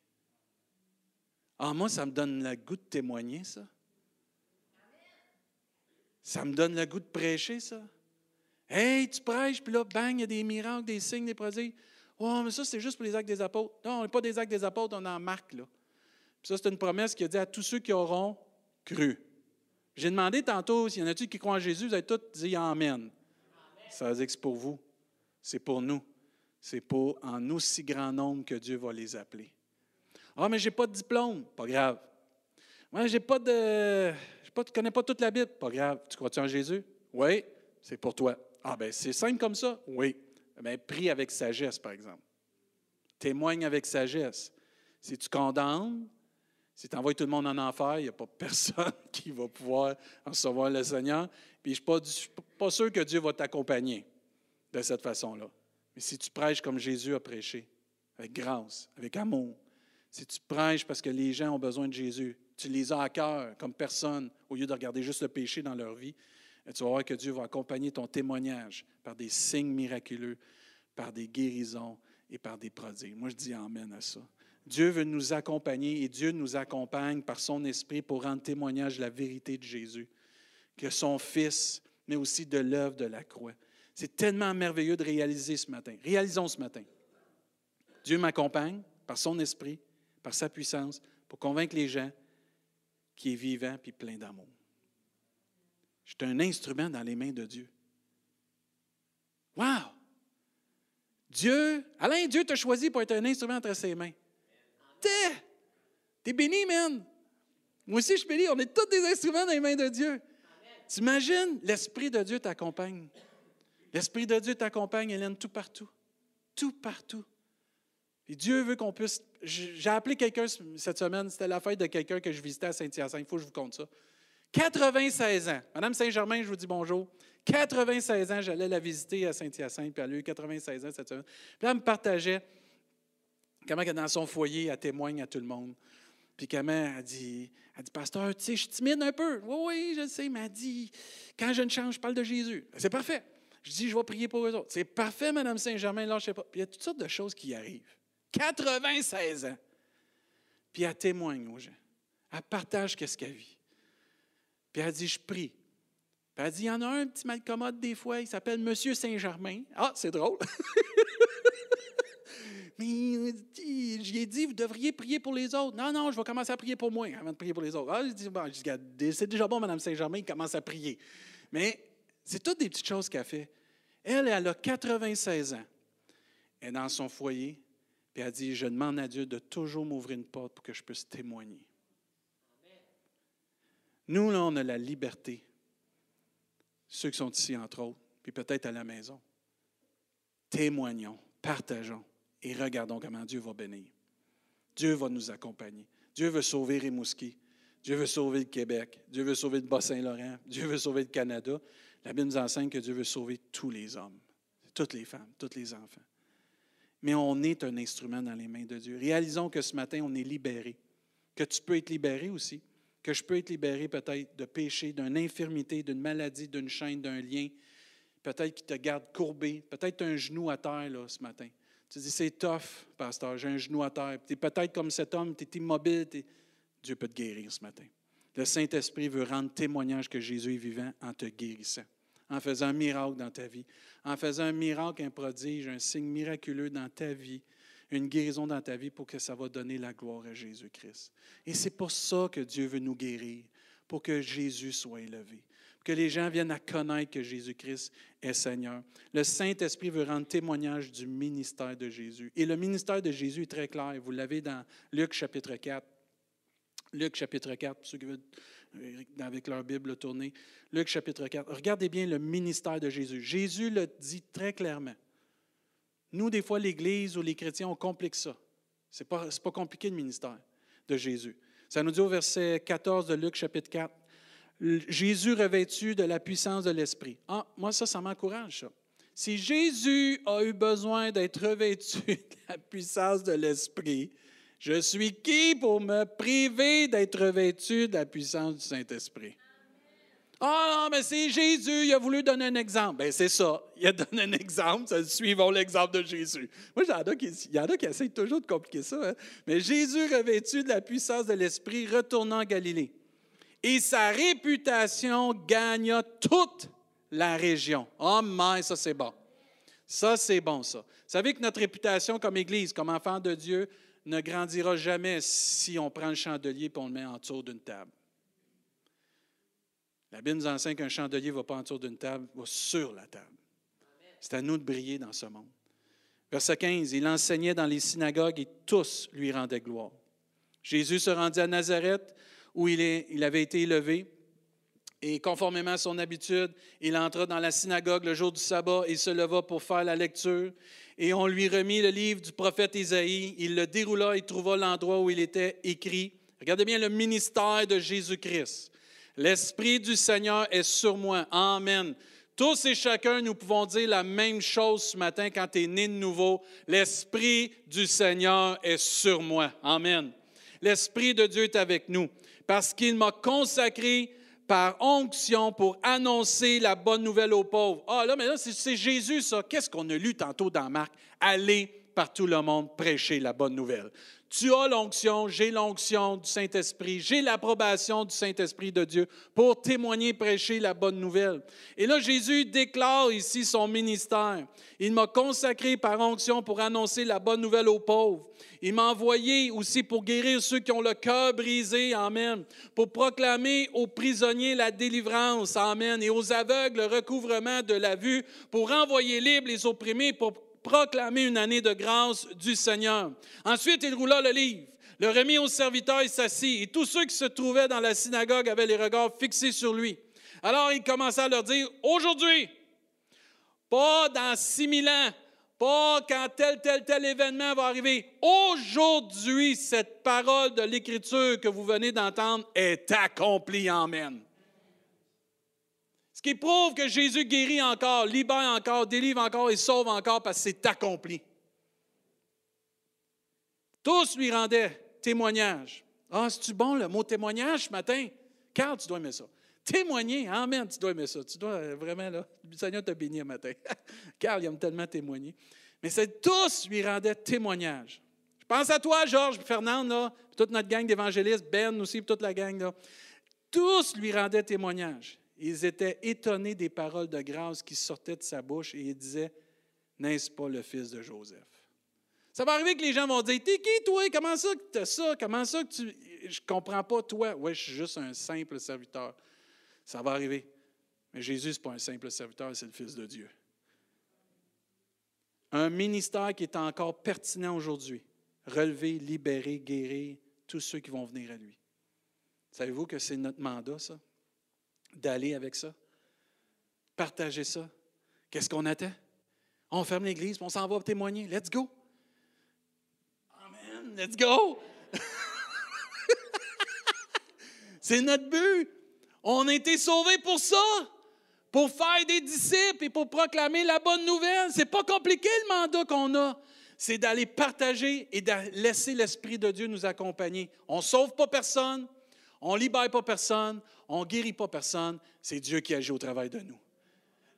A: Ah, moi, ça me donne le goût de témoigner, ça. Ça me donne le goût de prêcher, ça. Hey, tu prêches, puis là, bang, il y a des miracles, des signes, des prodiges. Oh, mais ça, c'est juste pour les actes des apôtres. Non, on n'est pas des actes des apôtres, on en marque, là. Puis ça, c'est une promesse qui a dit à tous ceux qui auront cru. J'ai demandé tantôt s'il y en a-tu qui croient en Jésus, vous avez tous dit Amen. Ça veut dire que c'est pour vous. C'est pour nous. C'est pour en aussi grand nombre que Dieu va les appeler. Ah, mais je n'ai pas de diplôme. Pas grave. Moi, j'ai pas de. Je ne connais pas toute la Bible. Pas grave. Tu crois-tu en Jésus? Oui, c'est pour toi. Ah, ben c'est simple comme ça? Oui. Bien, prie avec sagesse, par exemple. Témoigne avec sagesse. Si tu condamnes, si tu envoies tout le monde en enfer, il n'y a pas personne qui va pouvoir recevoir le Seigneur. Puis je ne suis pas sûr que Dieu va t'accompagner de cette façon-là. Mais si tu prêches comme Jésus a prêché, avec grâce, avec amour, si tu prêches parce que les gens ont besoin de Jésus, tu les as à cœur comme personne, au lieu de regarder juste le péché dans leur vie, tu vas voir que Dieu va accompagner ton témoignage par des signes miraculeux, par des guérisons et par des prodiges. Moi, je dis Amen à ça. Dieu veut nous accompagner et Dieu nous accompagne par son esprit pour rendre témoignage de la vérité de Jésus, que son Fils, mais aussi de l'œuvre de la croix. C'est tellement merveilleux de réaliser ce matin. Réalisons ce matin. Dieu m'accompagne par son esprit, par sa puissance, pour convaincre les gens qu'il est vivant et plein d'amour. Je suis un instrument dans les mains de Dieu. Wow! Dieu, Alain, Dieu t'a choisi pour être un instrument entre ses mains. T'es, t'es béni, man. Moi aussi, je suis béni. On est tous des instruments dans les mains de Dieu. T'imagines, l'Esprit de Dieu t'accompagne. L'Esprit de Dieu t'accompagne, Hélène, tout partout. Tout partout. Et Dieu veut qu'on puisse. J'ai appelé quelqu'un cette semaine, c'était la fête de quelqu'un que je visitais à Saint-Hyacinthe. Il faut que je vous compte ça. 96 ans. Madame Saint-Germain, je vous dis bonjour. 96 ans, j'allais la visiter à Saint-Hyacinthe, puis elle a eu 96 ans cette semaine. Puis elle me partageait comment dans son foyer, elle témoigne à tout le monde. Puis comment elle dit, elle dit, Pasteur, tu sais, je suis timide un peu. Oui, oui, je sais, mais elle dit, quand je ne change, je parle de Jésus. C'est parfait. Je dis, je vais prier pour eux autres. C'est parfait, Madame Saint-Germain, là, je sais pas. Puis il y a toutes sortes de choses qui arrivent. 96 ans. Puis elle témoigne aux gens. Elle partage qu'est-ce qu'elle vit. Puis elle dit, je prie. Puis elle dit, il y en a un petit malcommode des fois, il s'appelle Monsieur Saint-Germain. Ah, c'est drôle. Mais j'ai dit, vous devriez prier pour les autres. Non, non, je vais commencer à prier pour moi avant de prier pour les autres. Ah, je dis, bon, c'est déjà bon, Mme Saint-Germain, il commence à prier. Mais c'est toutes des petites choses qu'elle fait. Elle, elle a 96 ans. Elle est dans son foyer, puis elle dit, je demande à Dieu de toujours m'ouvrir une porte pour que je puisse témoigner. Nous, là, on a la liberté. Ceux qui sont ici, entre autres, puis peut-être à la maison. Témoignons, partageons et regardons comment Dieu va bénir. Dieu va nous accompagner. Dieu veut sauver Rimouski. Dieu veut sauver le Québec. Dieu veut sauver le Bas-Saint-Laurent. Dieu veut sauver le Canada. La Bible nous enseigne que Dieu veut sauver tous les hommes, toutes les femmes, tous les enfants. Mais on est un instrument dans les mains de Dieu. Réalisons que ce matin, on est libéré. Que tu peux être libéré aussi que je peux être libéré peut-être de péché, d'une infirmité, d'une maladie, d'une chaîne, d'un lien, peut-être qui te garde courbé, peut-être un genou à terre là, ce matin. Tu dis, c'est tough, pasteur, j'ai un genou à terre. Tu es peut-être comme cet homme, tu es immobile. Dieu peut te guérir ce matin. Le Saint-Esprit veut rendre témoignage que Jésus est vivant en te guérissant, en faisant un miracle dans ta vie, en faisant un miracle, un prodige, un signe miraculeux dans ta vie, une guérison dans ta vie pour que ça va donner la gloire à Jésus-Christ. Et c'est pour ça que Dieu veut nous guérir, pour que Jésus soit élevé, pour que les gens viennent à connaître que Jésus-Christ est Seigneur. Le Saint-Esprit veut rendre témoignage du ministère de Jésus. Et le ministère de Jésus est très clair. Vous l'avez dans Luc chapitre 4. Luc chapitre 4, pour ceux qui veulent euh, avec leur Bible tourner. Luc chapitre 4. Regardez bien le ministère de Jésus. Jésus le dit très clairement. Nous, des fois, l'Église ou les chrétiens, on complique ça. Ce n'est pas, pas compliqué le ministère de Jésus. Ça nous dit au verset 14 de Luc chapitre 4. Jésus revêtu de la puissance de l'Esprit. Ah, moi, ça, ça m'encourage. Si Jésus a eu besoin d'être revêtu de la puissance de l'Esprit, je suis qui pour me priver d'être revêtu de la puissance du Saint-Esprit? Ah non, mais c'est Jésus, il a voulu donner un exemple. Bien, c'est ça. Il a donné un exemple, suivons l'exemple de Jésus. Moi, il y en a qui essayent toujours de compliquer ça. Hein. Mais Jésus, revêtu de la puissance de l'Esprit, retournant en Galilée. Et sa réputation gagna toute la région. Oh, mais ça, c'est bon. Ça, c'est bon, ça. Vous savez que notre réputation comme Église, comme enfant de Dieu, ne grandira jamais si on prend le chandelier et on le met en dessous d'une table. La Bible nous enseigne qu'un chandelier ne va pas en dessous d'une table, va sur la table. C'est à nous de briller dans ce monde. Verset 15, il enseignait dans les synagogues et tous lui rendaient gloire. Jésus se rendit à Nazareth où il, il avait été élevé. Et conformément à son habitude, il entra dans la synagogue le jour du sabbat et se leva pour faire la lecture. Et on lui remit le livre du prophète Isaïe. Il le déroula et trouva l'endroit où il était écrit. Regardez bien le ministère de Jésus-Christ. L'Esprit du Seigneur est sur moi. Amen. Tous et chacun, nous pouvons dire la même chose ce matin quand tu es né de nouveau. L'Esprit du Seigneur est sur moi. Amen. L'Esprit de Dieu est avec nous parce qu'il m'a consacré par onction pour annoncer la bonne nouvelle aux pauvres. Ah là, mais là, c'est Jésus, ça. Qu'est-ce qu'on a lu tantôt dans Marc? Allez par tout le monde prêcher la bonne nouvelle. Tu as l'onction, j'ai l'onction du Saint-Esprit, j'ai l'approbation du Saint-Esprit de Dieu pour témoigner, prêcher la bonne nouvelle. Et là, Jésus déclare ici son ministère. Il m'a consacré par onction pour annoncer la bonne nouvelle aux pauvres. Il m'a envoyé aussi pour guérir ceux qui ont le cœur brisé, Amen. Pour proclamer aux prisonniers la délivrance, Amen. Et aux aveugles le recouvrement de la vue, pour envoyer libres les opprimés, pour proclamer une année de grâce du Seigneur. Ensuite, il roula le livre, le remit aux serviteurs et s'assit. Et tous ceux qui se trouvaient dans la synagogue avaient les regards fixés sur lui. Alors il commença à leur dire, aujourd'hui, pas dans six mille ans, pas quand tel, tel, tel événement va arriver. Aujourd'hui, cette parole de l'Écriture que vous venez d'entendre est accomplie. Amen. Ce qui prouve que Jésus guérit encore, libère encore, délivre encore et sauve encore parce que c'est accompli. Tous lui rendaient témoignage. Ah, c'est-tu bon le mot témoignage ce matin? Carl, tu dois aimer ça. Témoigner, Amen, tu dois aimer ça. Tu dois euh, vraiment, là, le Seigneur t'a béni ce matin. Carl, il aime tellement témoigner. Mais c'est tous lui rendaient témoignage. Je pense à toi, Georges, Fernande, là, toute notre gang d'évangélistes, Ben aussi, toute la gang. Là. Tous lui rendaient témoignage. Ils étaient étonnés des paroles de grâce qui sortaient de sa bouche et ils disaient N'est-ce pas le fils de Joseph? Ça va arriver que les gens vont dire T'es qui, toi? Comment ça que tu as ça? Comment ça que tu. Je comprends pas, toi. Oui, je suis juste un simple serviteur. Ça va arriver. Mais Jésus, ce n'est pas un simple serviteur, c'est le Fils de Dieu. Un ministère qui est encore pertinent aujourd'hui. Relever, libérer, guérir tous ceux qui vont venir à lui. Savez-vous que c'est notre mandat, ça? D'aller avec ça, partager ça. Qu'est-ce qu'on attend? On ferme l'église, on s'en va témoigner. Let's go! Amen! Let's go! C'est notre but. On a été sauvés pour ça, pour faire des disciples et pour proclamer la bonne nouvelle. C'est pas compliqué le mandat qu'on a. C'est d'aller partager et de laisser l'Esprit de Dieu nous accompagner. On ne sauve pas personne, on ne libère pas personne, on ne guérit pas personne, c'est Dieu qui agit au travail de nous.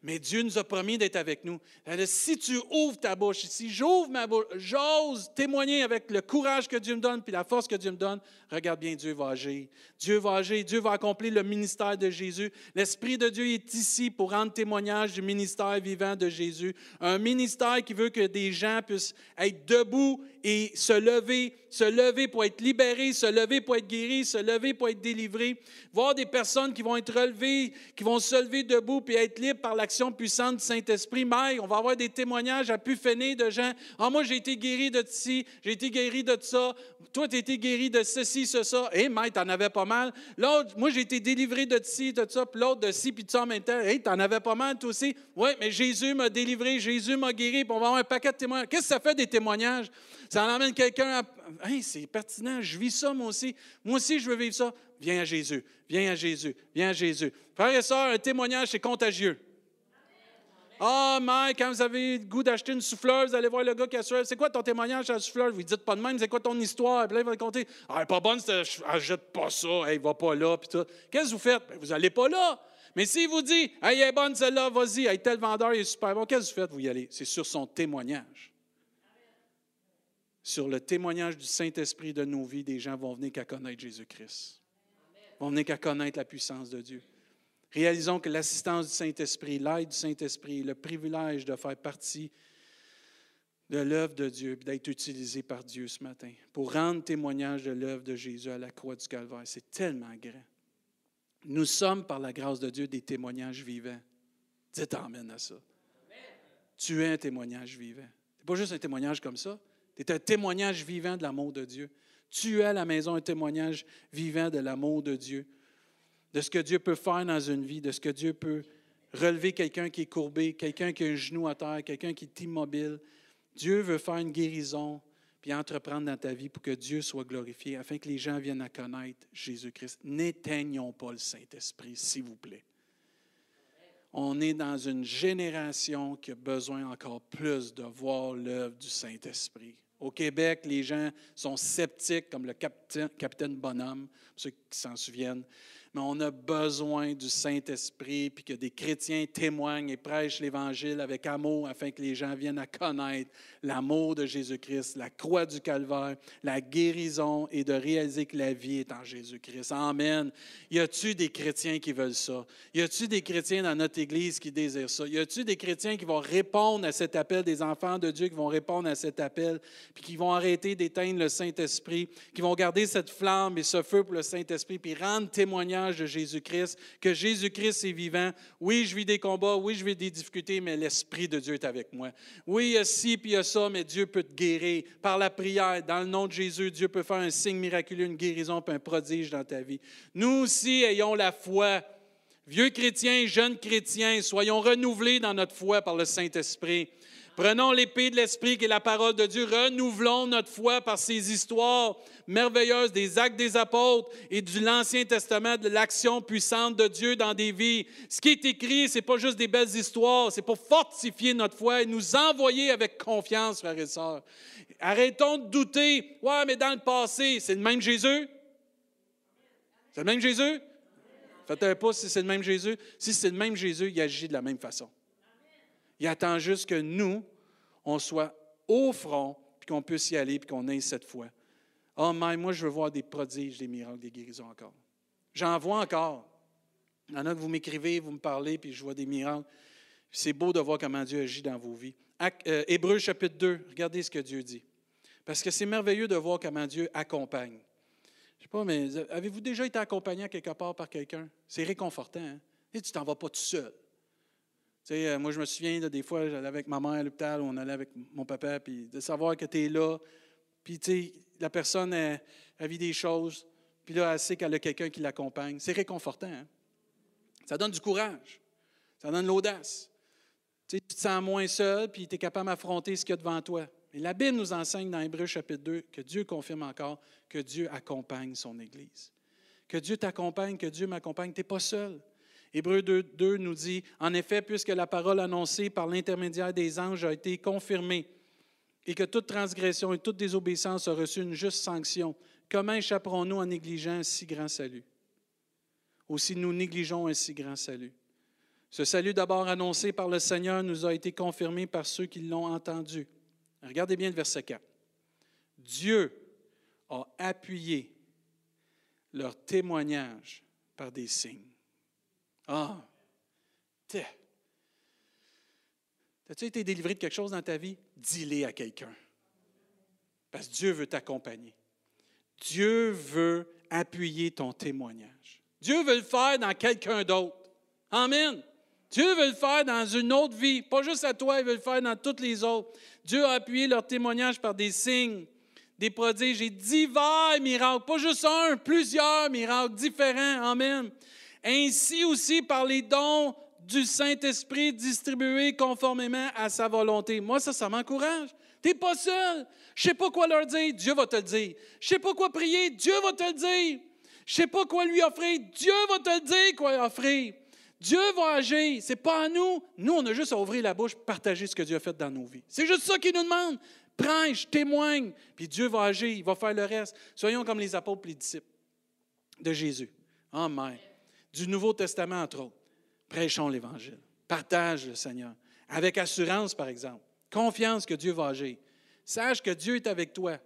A: Mais Dieu nous a promis d'être avec nous. si tu ouvres ta bouche, si j'ouvre ma bouche, j'ose témoigner avec le courage que Dieu me donne puis la force que Dieu me donne, regarde bien, Dieu va agir. Dieu va agir, Dieu va accomplir le ministère de Jésus. L'Esprit de Dieu est ici pour rendre témoignage du ministère vivant de Jésus. Un ministère qui veut que des gens puissent être debout et se lever, se lever pour être libéré, se lever pour être guéri, se lever pour être délivré. Voir des personnes qui vont être relevées, qui vont se lever debout puis être libres par l'action puissante du Saint-Esprit. Mais on va avoir des témoignages à pu de gens. Ah, moi, j'ai été guéri de ci, j'ai été guéri de ça. Toi, tu as été guéri de ceci, ce, ça. Hé, hey, t'en avais pas mal. L'autre, moi, j'ai été délivré de ci, de ça, puis l'autre de ci, puis de ça en même temps. Hé, hey, t'en avais pas mal, toi aussi. Oui, mais Jésus m'a délivré, Jésus m'a guéri, puis on va avoir un paquet de témoignages. Qu'est-ce que ça fait des témoignages? Ça en amène quelqu'un à. Hey, c'est pertinent, je vis ça moi aussi. Moi aussi, je veux vivre ça. Viens à Jésus, viens à Jésus, viens à Jésus. Frères et sœurs, un témoignage, c'est contagieux. Ah, oh, Mike, quand vous avez le goût d'acheter une souffleuse, vous allez voir le gars qui a souffleuse. C'est quoi ton témoignage à la souffleuse? Vous ne dites pas de même, c'est quoi ton histoire? Puis là, il va raconter. Ah, elle n'est pas bonne, elle jette pas ça, elle ne va pas là. Qu'est-ce que vous faites? Ben, vous n'allez pas là. Mais s'il vous dit, elle est bonne celle-là, vas-y, hey, tel vendeur, il est super bon, qu'est-ce que vous faites? Vous y allez. C'est sur son témoignage. Sur le témoignage du Saint-Esprit de nos vies, des gens vont venir qu'à connaître Jésus-Christ. Vont venir qu'à connaître la puissance de Dieu. Réalisons que l'assistance du Saint-Esprit, l'aide du Saint-Esprit, le privilège de faire partie de l'œuvre de Dieu, d'être utilisé par Dieu ce matin pour rendre témoignage de l'œuvre de Jésus à la croix du Calvaire. C'est tellement grand. Nous sommes, par la grâce de Dieu, des témoignages vivants. Dites Amen à ça. Tu es un témoignage vivant. Tu n'es pas juste un témoignage comme ça. Tu es un témoignage vivant de l'amour de Dieu. Tu es à la maison un témoignage vivant de l'amour de Dieu, de ce que Dieu peut faire dans une vie, de ce que Dieu peut relever quelqu'un qui est courbé, quelqu'un qui a un genou à terre, quelqu'un qui est immobile. Dieu veut faire une guérison, puis entreprendre dans ta vie pour que Dieu soit glorifié, afin que les gens viennent à connaître Jésus-Christ. N'éteignons pas le Saint-Esprit, s'il vous plaît. On est dans une génération qui a besoin encore plus de voir l'œuvre du Saint-Esprit. Au Québec, les gens sont sceptiques, comme le capitaine, capitaine Bonhomme, ceux qui s'en souviennent mais on a besoin du Saint-Esprit, puis que des chrétiens témoignent et prêchent l'Évangile avec amour afin que les gens viennent à connaître l'amour de Jésus-Christ, la croix du calvaire, la guérison et de réaliser que la vie est en Jésus-Christ. Amen. Y a-tu des chrétiens qui veulent ça? Y a-tu des chrétiens dans notre Église qui désirent ça? Y a-tu des chrétiens qui vont répondre à cet appel, des enfants de Dieu qui vont répondre à cet appel, puis qui vont arrêter d'éteindre le Saint-Esprit, qui vont garder cette flamme et ce feu pour le Saint-Esprit, puis rendre témoignage de Jésus-Christ, que Jésus-Christ est vivant. Oui, je vis des combats, oui, je vis des difficultés, mais l'Esprit de Dieu est avec moi. Oui, il y a ci, puis il y a ça, mais Dieu peut te guérir. Par la prière, dans le nom de Jésus, Dieu peut faire un signe miraculeux, une guérison, puis un prodige dans ta vie. Nous aussi, ayons la foi. Vieux chrétiens, jeunes chrétiens, soyons renouvelés dans notre foi par le Saint-Esprit. Prenons l'épée de l'Esprit qui est la parole de Dieu. Renouvelons notre foi par ces histoires merveilleuses des actes des apôtres et de l'Ancien Testament, de l'action puissante de Dieu dans des vies. Ce qui est écrit, ce n'est pas juste des belles histoires, c'est pour fortifier notre foi et nous envoyer avec confiance, frères et sœurs. Arrêtons de douter. Ouais, mais dans le passé, c'est le même Jésus? C'est le même Jésus? Faites un pas si c'est le même Jésus. Si c'est le même Jésus, il agit de la même façon. Il attend juste que nous, on soit au front, puis qu'on puisse y aller, puis qu'on ait cette foi. Oh, mais moi, je veux voir des prodiges, des miracles, des guérisons encore. J'en vois encore. Il y en a que vous m'écrivez, vous me parlez, puis je vois des miracles. C'est beau de voir comment Dieu agit dans vos vies. Euh, Hébreu chapitre 2, regardez ce que Dieu dit. Parce que c'est merveilleux de voir comment Dieu accompagne. Je ne sais pas, mais avez-vous déjà été accompagné quelque part par quelqu'un? C'est réconfortant. Hein? Et tu t'en vas pas tout seul. Sais, euh, moi, je me souviens, des fois, j'allais avec ma mère à l'hôpital, on allait avec mon papa, puis de savoir que tu es là, puis tu sais, la personne, elle, vit des choses, puis là, elle sait qu'elle a quelqu'un qui l'accompagne. C'est réconfortant. Hein? Ça donne du courage. Ça donne l'audace. Tu, te sens moins seul, puis tu es capable d'affronter ce qu'il y a devant toi. Et la Bible nous enseigne dans Hébreu chapitre 2 que Dieu confirme encore que Dieu accompagne son Église. Que Dieu t'accompagne, que Dieu m'accompagne. Tu n'es pas seul. Hébreu 2, 2 nous dit, en effet, puisque la parole annoncée par l'intermédiaire des anges a été confirmée, et que toute transgression et toute désobéissance a reçu une juste sanction, comment échapperons-nous en négligeant un si grand salut? Aussi nous négligeons un si grand salut? Ce salut d'abord annoncé par le Seigneur nous a été confirmé par ceux qui l'ont entendu. Regardez bien le verset 4. Dieu a appuyé leur témoignage par des signes. Ah, As-tu été délivré de quelque chose dans ta vie? Dis-le à quelqu'un. Parce que Dieu veut t'accompagner. Dieu veut appuyer ton témoignage. Dieu veut le faire dans quelqu'un d'autre. Amen. Dieu veut le faire dans une autre vie, pas juste à toi, il veut le faire dans toutes les autres. Dieu a appuyé leur témoignage par des signes, des prodiges et divers miracles, pas juste un, plusieurs miracles différents. Amen. Ainsi aussi par les dons du Saint-Esprit distribués conformément à sa volonté. Moi, ça, ça m'encourage. Tu n'es pas seul. Je ne sais pas quoi leur dire, Dieu va te le dire. Je ne sais pas quoi prier, Dieu va te le dire. Je ne sais pas quoi lui offrir, Dieu va te le dire quoi offrir. Dieu va agir. Ce n'est pas à nous. Nous, on a juste à ouvrir la bouche, partager ce que Dieu a fait dans nos vies. C'est juste ça qu'il nous demande. Prêche, témoigne, puis Dieu va agir, il va faire le reste. Soyons comme les apôtres et les disciples de Jésus. Amen. Du Nouveau Testament, entre autres. Prêchons l'Évangile. Partage le Seigneur. Avec assurance, par exemple. Confiance que Dieu va agir. Sache que Dieu est avec toi.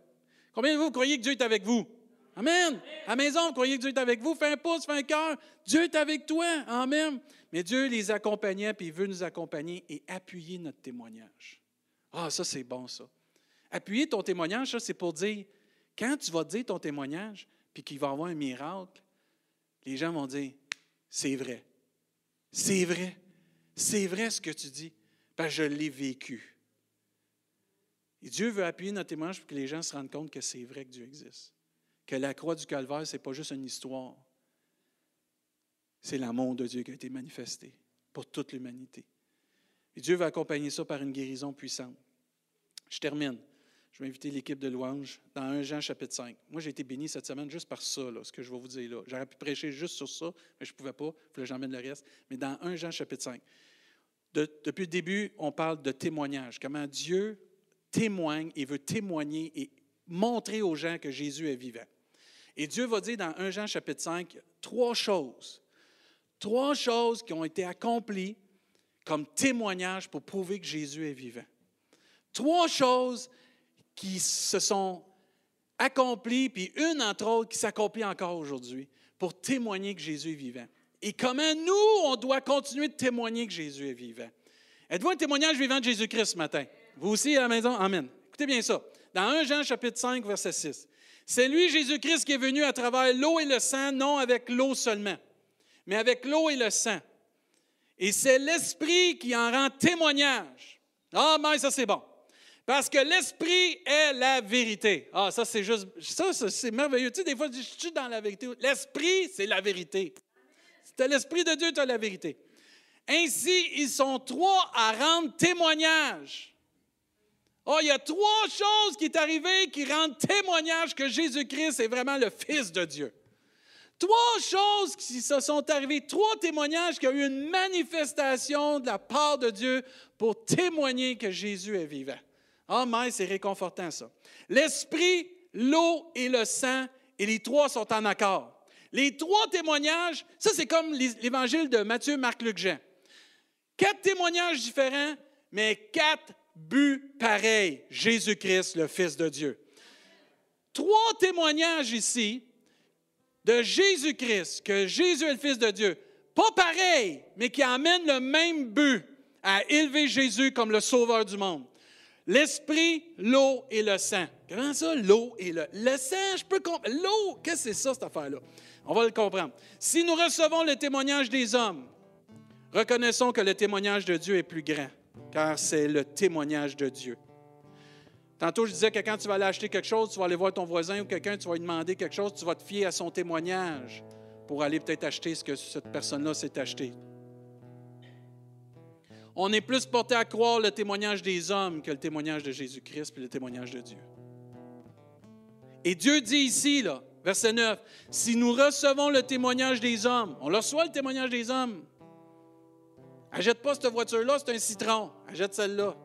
A: Combien de vous croyez que Dieu est avec vous? Amen. À la maison, vous croyez que Dieu est avec vous? Fais un pouce, fais un cœur. Dieu est avec toi. Amen. Mais Dieu les accompagnait, puis il veut nous accompagner et appuyer notre témoignage. Ah, ça, c'est bon, ça. Appuyer ton témoignage, ça, c'est pour dire, quand tu vas dire ton témoignage, puis qu'il va y avoir un miracle, les gens vont dire, c'est vrai. C'est vrai. C'est vrai ce que tu dis. Parce que je l'ai vécu. Et Dieu veut appuyer notre témoignage pour que les gens se rendent compte que c'est vrai que Dieu existe. Que la croix du calvaire, ce n'est pas juste une histoire. C'est l'amour de Dieu qui a été manifesté pour toute l'humanité. Et Dieu va accompagner ça par une guérison puissante. Je termine. Je vais inviter l'équipe de louange dans 1 Jean chapitre 5. Moi, j'ai été béni cette semaine juste par ça, ce que je vais vous dire là. J'aurais pu prêcher juste sur ça, mais je ne pouvais pas. Il fallait que j'emmène le reste. Mais dans 1 Jean chapitre 5, depuis le début, on parle de témoignage. Comment Dieu témoigne et veut témoigner et montrer aux gens que Jésus est vivant. Et Dieu va dire dans 1 Jean chapitre 5 trois choses. Trois choses qui ont été accomplies comme témoignage pour prouver que Jésus est vivant. Trois choses qui se sont accomplies, puis une entre autres qui s'accomplit encore aujourd'hui pour témoigner que Jésus est vivant. Et comment nous, on doit continuer de témoigner que Jésus est vivant. Êtes-vous un témoignage vivant de Jésus-Christ ce matin? Vous aussi à la maison? Amen. Écoutez bien ça. Dans 1 Jean chapitre 5, verset 6. C'est lui, Jésus-Christ, qui est venu à travers l'eau et le sang, non avec l'eau seulement, mais avec l'eau et le sang. Et c'est l'Esprit qui en rend témoignage. Ah, mais ça c'est bon. Parce que l'Esprit est la vérité. Ah, ça c'est juste, ça c'est merveilleux. Tu sais, des fois, je suis dans la vérité. L'Esprit, c'est la vérité. C'est l'Esprit de Dieu, tu as la vérité. Ainsi, ils sont trois à rendre témoignage. Oh, il y a trois choses qui sont arrivées qui rendent témoignage que Jésus-Christ est vraiment le Fils de Dieu. Trois choses qui se sont arrivées, trois témoignages qui ont eu une manifestation de la part de Dieu pour témoigner que Jésus est vivant. Ah, mais c'est réconfortant ça. L'esprit, l'eau et le sang, et les trois sont en accord. Les trois témoignages, ça c'est comme l'évangile de Matthieu, Marc, Luc, Jean. Quatre témoignages différents, mais quatre buts pareils. Jésus-Christ, le Fils de Dieu. Trois témoignages ici de Jésus-Christ, que Jésus est le Fils de Dieu. Pas pareil, mais qui amènent le même but à élever Jésus comme le Sauveur du monde. L'esprit, l'eau et le sang. Comment ça, l'eau et le... Le sang, je peux comprendre. L'eau, qu'est-ce que c'est ça, cette affaire-là? On va le comprendre. Si nous recevons le témoignage des hommes, reconnaissons que le témoignage de Dieu est plus grand, car c'est le témoignage de Dieu. Tantôt, je disais que quand tu vas aller acheter quelque chose, tu vas aller voir ton voisin ou quelqu'un, tu vas lui demander quelque chose, tu vas te fier à son témoignage pour aller peut-être acheter ce que cette personne-là s'est acheté. On est plus porté à croire le témoignage des hommes que le témoignage de Jésus-Christ et le témoignage de Dieu. Et Dieu dit ici, verset 9, si nous recevons le témoignage des hommes, on reçoit le témoignage des hommes. Achète pas cette voiture-là, c'est un citron. Achète celle-là.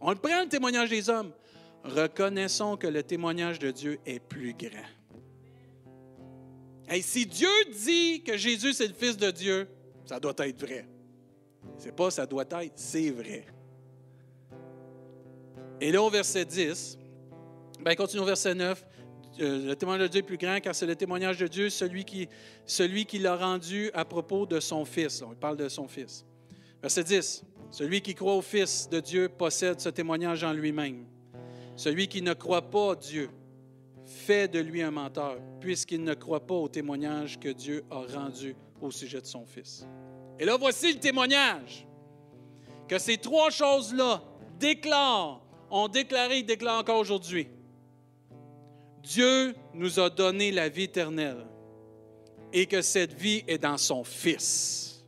A: On le prend, le témoignage des hommes. Reconnaissons que le témoignage de Dieu est plus grand. Et si Dieu dit que Jésus c'est le Fils de Dieu, ça doit être vrai. C'est pas ça doit être, c'est vrai. Et là, au verset 10, ben, continue au verset 9. Euh, le témoignage de Dieu est plus grand car c'est le témoignage de Dieu, celui qui, celui qui l'a rendu à propos de son Fils. On parle de son Fils. Verset 10. Celui qui croit au Fils de Dieu possède ce témoignage en lui-même. Celui qui ne croit pas Dieu fait de lui un menteur, puisqu'il ne croit pas au témoignage que Dieu a rendu au sujet de son Fils. Et là, voici le témoignage que ces trois choses-là déclarent, ont déclaré déclarent encore aujourd'hui. Dieu nous a donné la vie éternelle et que cette vie est dans son Fils.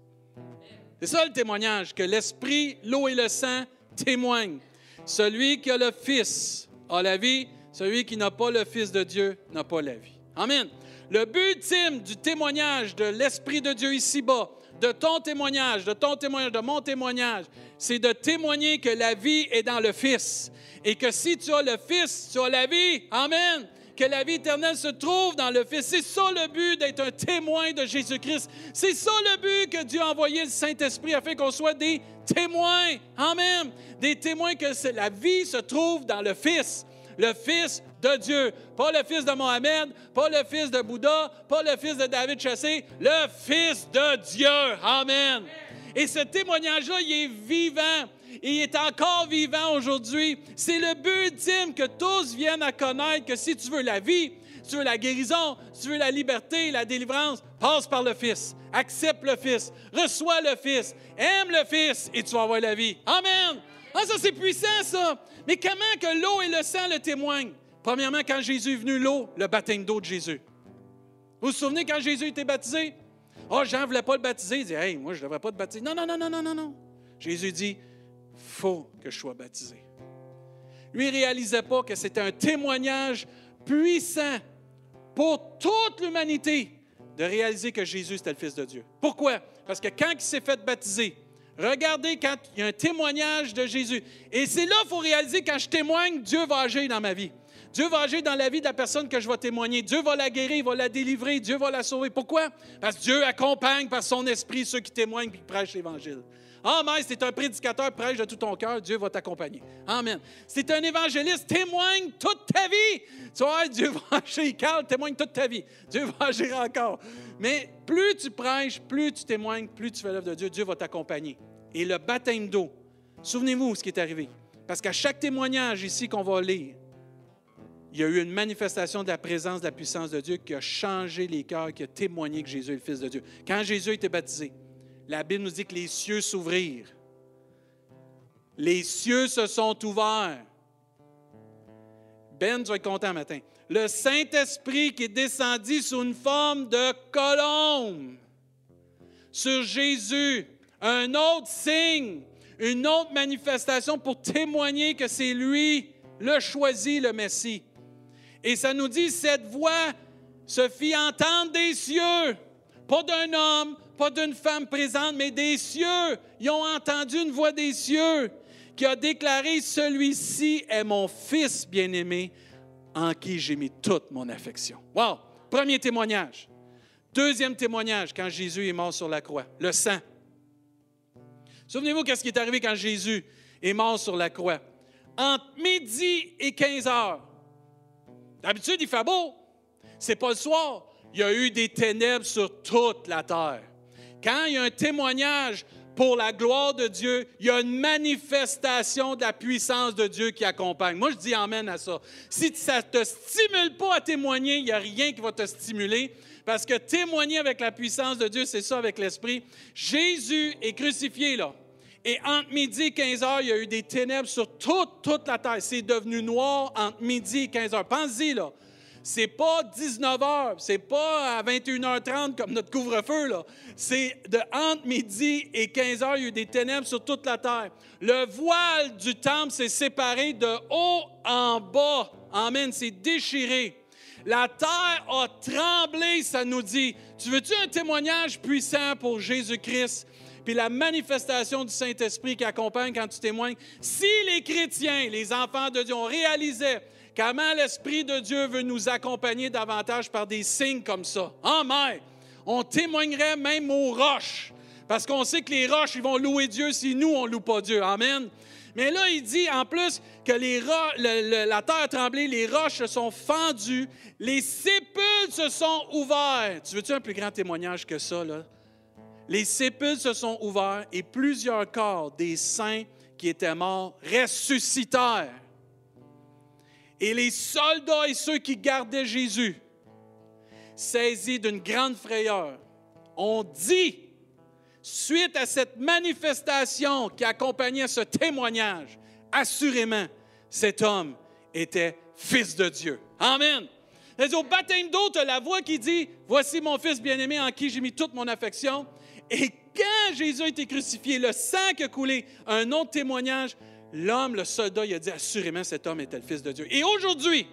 A: C'est ça le témoignage, que l'Esprit, l'eau et le sang témoignent. Celui qui a le Fils a la vie, celui qui n'a pas le Fils de Dieu n'a pas la vie. Amen. Le but ultime du témoignage de l'Esprit de Dieu ici-bas, de ton témoignage, de ton témoignage, de mon témoignage, c'est de témoigner que la vie est dans le Fils. Et que si tu as le Fils, tu as la vie. Amen que la vie éternelle se trouve dans le Fils. C'est ça le but d'être un témoin de Jésus-Christ. C'est ça le but que Dieu a envoyé le Saint-Esprit afin qu'on soit des témoins. Amen. Des témoins que la vie se trouve dans le Fils. Le Fils de Dieu. Pas le fils de Mohamed, pas le fils de Bouddha, pas le fils de David Chassé, le Fils de Dieu. Amen. Et ce témoignage-là, il est vivant il est encore vivant aujourd'hui. C'est le but ultime que tous viennent à connaître que si tu veux la vie, si tu veux la guérison, si tu veux la liberté, la délivrance, passe par le Fils. Accepte le Fils. Reçois le Fils. Aime le Fils et tu vas avoir la vie. Amen. Ah, ça, c'est puissant, ça. Mais comment que l'eau et le sang le témoignent? Premièrement, quand Jésus est venu, l'eau, le baptême d'eau de Jésus. Vous vous souvenez quand Jésus était baptisé? Oh, Jean ne voulait pas le baptiser. Il dit, Hey, moi, je ne devrais pas te baptiser. Non, non, non, non, non, non, non. Jésus dit, faut que je sois baptisé. Lui ne réalisait pas que c'était un témoignage puissant pour toute l'humanité de réaliser que Jésus était le Fils de Dieu. Pourquoi? Parce que quand il s'est fait baptiser, regardez quand il y a un témoignage de Jésus. Et c'est là qu'il faut réaliser, quand je témoigne, Dieu va agir dans ma vie. Dieu va agir dans la vie de la personne que je vais témoigner. Dieu va la guérir, il va la délivrer, Dieu va la sauver. Pourquoi? Parce que Dieu accompagne par son esprit ceux qui témoignent et qui prêchent l'Évangile. Ah, mais c'est un prédicateur, prêche de tout ton cœur, Dieu va t'accompagner. Amen. C'est un évangéliste, témoigne toute ta vie. Tu vois, Dieu va agir. Carl, témoigne toute ta vie. Dieu va agir encore. Mais plus tu prêches, plus tu témoignes, plus tu fais l'œuvre de Dieu, Dieu va t'accompagner. Et le baptême d'eau, souvenez-vous ce qui est arrivé. Parce qu'à chaque témoignage ici qu'on va lire, il y a eu une manifestation de la présence, de la puissance de Dieu qui a changé les cœurs, qui a témoigné que Jésus est le Fils de Dieu. Quand Jésus été baptisé, la Bible nous dit que les cieux s'ouvrirent. Les cieux se sont ouverts. Ben, tu vas être content matin. Le Saint-Esprit qui est descendu sous une forme de colombe sur Jésus. Un autre signe, une autre manifestation pour témoigner que c'est lui le choisi, le Messie. Et ça nous dit, cette voix se fit entendre des cieux, pas d'un homme, pas d'une femme présente, mais des cieux. Ils ont entendu une voix des cieux qui a déclaré, celui-ci est mon fils bien-aimé en qui j'ai mis toute mon affection. Wow! Premier témoignage. Deuxième témoignage, quand Jésus est mort sur la croix, le sang. Souvenez-vous qu'est-ce qui est arrivé quand Jésus est mort sur la croix. Entre midi et 15 heures. D'habitude, il fait beau. C'est pas le soir. Il y a eu des ténèbres sur toute la terre. Quand il y a un témoignage pour la gloire de Dieu, il y a une manifestation de la puissance de Dieu qui accompagne. Moi, je dis amène à ça. Si ça ne te stimule pas à témoigner, il n'y a rien qui va te stimuler. Parce que témoigner avec la puissance de Dieu, c'est ça avec l'Esprit. Jésus est crucifié là. Et entre midi et 15 heures, il y a eu des ténèbres sur toute, toute la terre. C'est devenu noir entre midi et 15 heures. Pensez-y, là c'est pas 19 h, c'est pas à 21h30 comme notre couvre-feu, là. C'est de entre midi et 15 h, il y a eu des ténèbres sur toute la terre. Le voile du temple s'est séparé de haut en bas. Amen, c'est déchiré. La terre a tremblé, ça nous dit. Tu veux-tu un témoignage puissant pour Jésus-Christ? Puis la manifestation du Saint-Esprit qui accompagne quand tu témoignes. Si les chrétiens, les enfants de Dieu, ont réalisé Comment l'Esprit de Dieu veut nous accompagner davantage par des signes comme ça? Amen. On témoignerait même aux roches, parce qu'on sait que les roches, ils vont louer Dieu si nous, on ne loue pas Dieu. Amen. Mais là, il dit en plus que la terre a tremblé, les roches se sont fendues, les sépulcres se sont ouverts. Tu veux-tu un plus grand témoignage que ça? Là? Les sépulcres se sont ouverts et plusieurs corps des saints qui étaient morts ressuscitèrent. Et les soldats et ceux qui gardaient Jésus, saisis d'une grande frayeur, ont dit, suite à cette manifestation qui accompagnait ce témoignage, assurément, cet homme était fils de Dieu. Amen. Au baptême d'eau, tu la voix qui dit Voici mon fils bien-aimé en qui j'ai mis toute mon affection. Et quand Jésus a été crucifié, le sang qui a coulé, un autre témoignage, l'homme, le soldat, il a dit Assurément, cet homme était le fils de Dieu. Et aujourd'hui,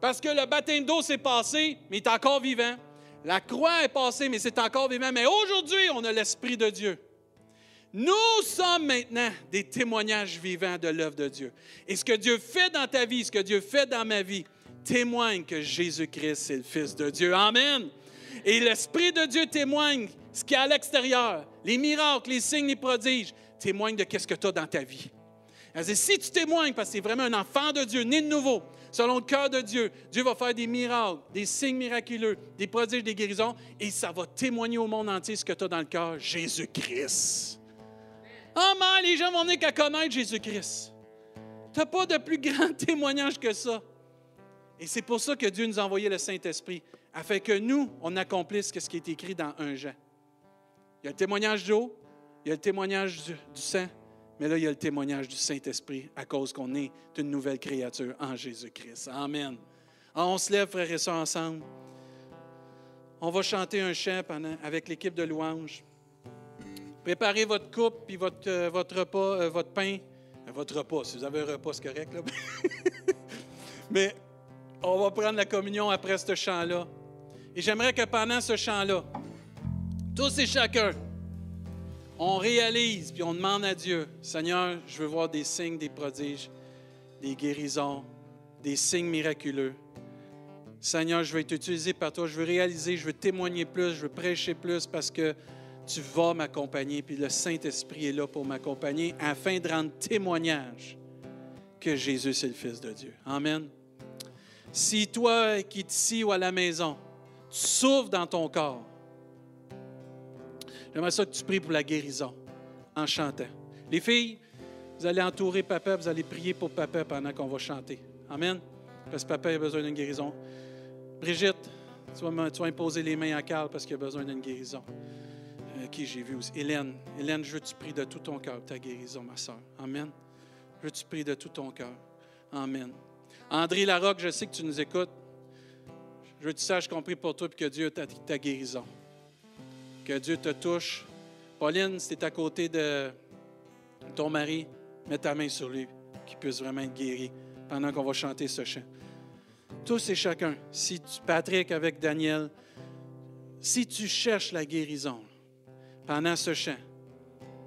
A: parce que le baptême d'eau s'est passé, mais il est encore vivant. La croix est passée, mais c'est encore vivant. Mais aujourd'hui, on a l'Esprit de Dieu. Nous sommes maintenant des témoignages vivants de l'œuvre de Dieu. Et ce que Dieu fait dans ta vie, ce que Dieu fait dans ma vie, témoigne que Jésus-Christ est le Fils de Dieu. Amen. Et l'Esprit de Dieu témoigne ce qui est à l'extérieur, les miracles, les signes, les prodiges, témoignent de ce que tu as dans ta vie. si tu témoignes parce que tu es vraiment un enfant de Dieu, né de nouveau, selon le cœur de Dieu, Dieu va faire des miracles, des signes miraculeux, des prodiges, des guérisons, et ça va témoigner au monde entier ce que tu as dans le cœur, Jésus-Christ. Ah, les gens vont venir qu'à connaître Jésus-Christ. Tu n'as pas de plus grand témoignage que ça. Et c'est pour ça que Dieu nous a envoyé le Saint-Esprit, afin que nous, on accomplisse ce qui est écrit dans un Jean. Il y a le témoignage d'eau, il y a le témoignage du, sang, mais là, il y a le témoignage du Saint-Esprit à cause qu'on est une nouvelle créature en Jésus-Christ. Amen. On se lève, frères et sœurs, ensemble. On va chanter un chant avec l'équipe de louanges. Préparez votre coupe puis votre, euh, repas, euh, votre pain. Euh, votre repas, si vous avez un repas, c'est correct. Là. Mais on va prendre la communion après ce chant-là. Et j'aimerais que pendant ce chant-là, tous et chacun, on réalise puis on demande à Dieu, Seigneur, je veux voir des signes, des prodiges, des guérisons, des signes miraculeux. Seigneur, je veux être utilisé par toi, je veux réaliser, je veux témoigner plus, je veux prêcher plus parce que tu vas m'accompagner, puis le Saint-Esprit est là pour m'accompagner afin de rendre témoignage que Jésus est le Fils de Dieu. Amen. Si toi qui es ici ou à la maison, tu souffres dans ton corps, j'aimerais ça que tu pries pour la guérison en chantant. Les filles, vous allez entourer papa, vous allez prier pour papa pendant qu'on va chanter. Amen. Parce que papa a besoin d'une guérison. Brigitte, tu vas, tu imposer les mains à Carl parce qu'il a besoin d'une guérison. Euh, qui j'ai vu aussi. Hélène, Hélène, je veux que tu pries de tout ton cœur ta guérison, ma soeur. Amen. Je veux que tu pries de tout ton cœur. Amen. André Larocque, je sais que tu nous écoutes. Je veux que tu saches qu'on prie pour toi et que Dieu ta, ta guérison. Que Dieu te touche. Pauline, si tu es à côté de ton mari, mets ta main sur lui, qu'il puisse vraiment être guéri pendant qu'on va chanter ce chant. Tous et chacun, si tu, Patrick avec Daniel, si tu cherches la guérison, pendant ce chant,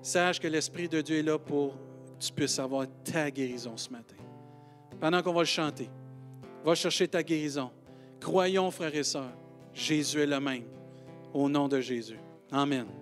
A: sache que l'Esprit de Dieu est là pour que tu puisses avoir ta guérison ce matin. Pendant qu'on va le chanter, va chercher ta guérison. Croyons, frères et sœurs, Jésus est le même. Au nom de Jésus. Amen.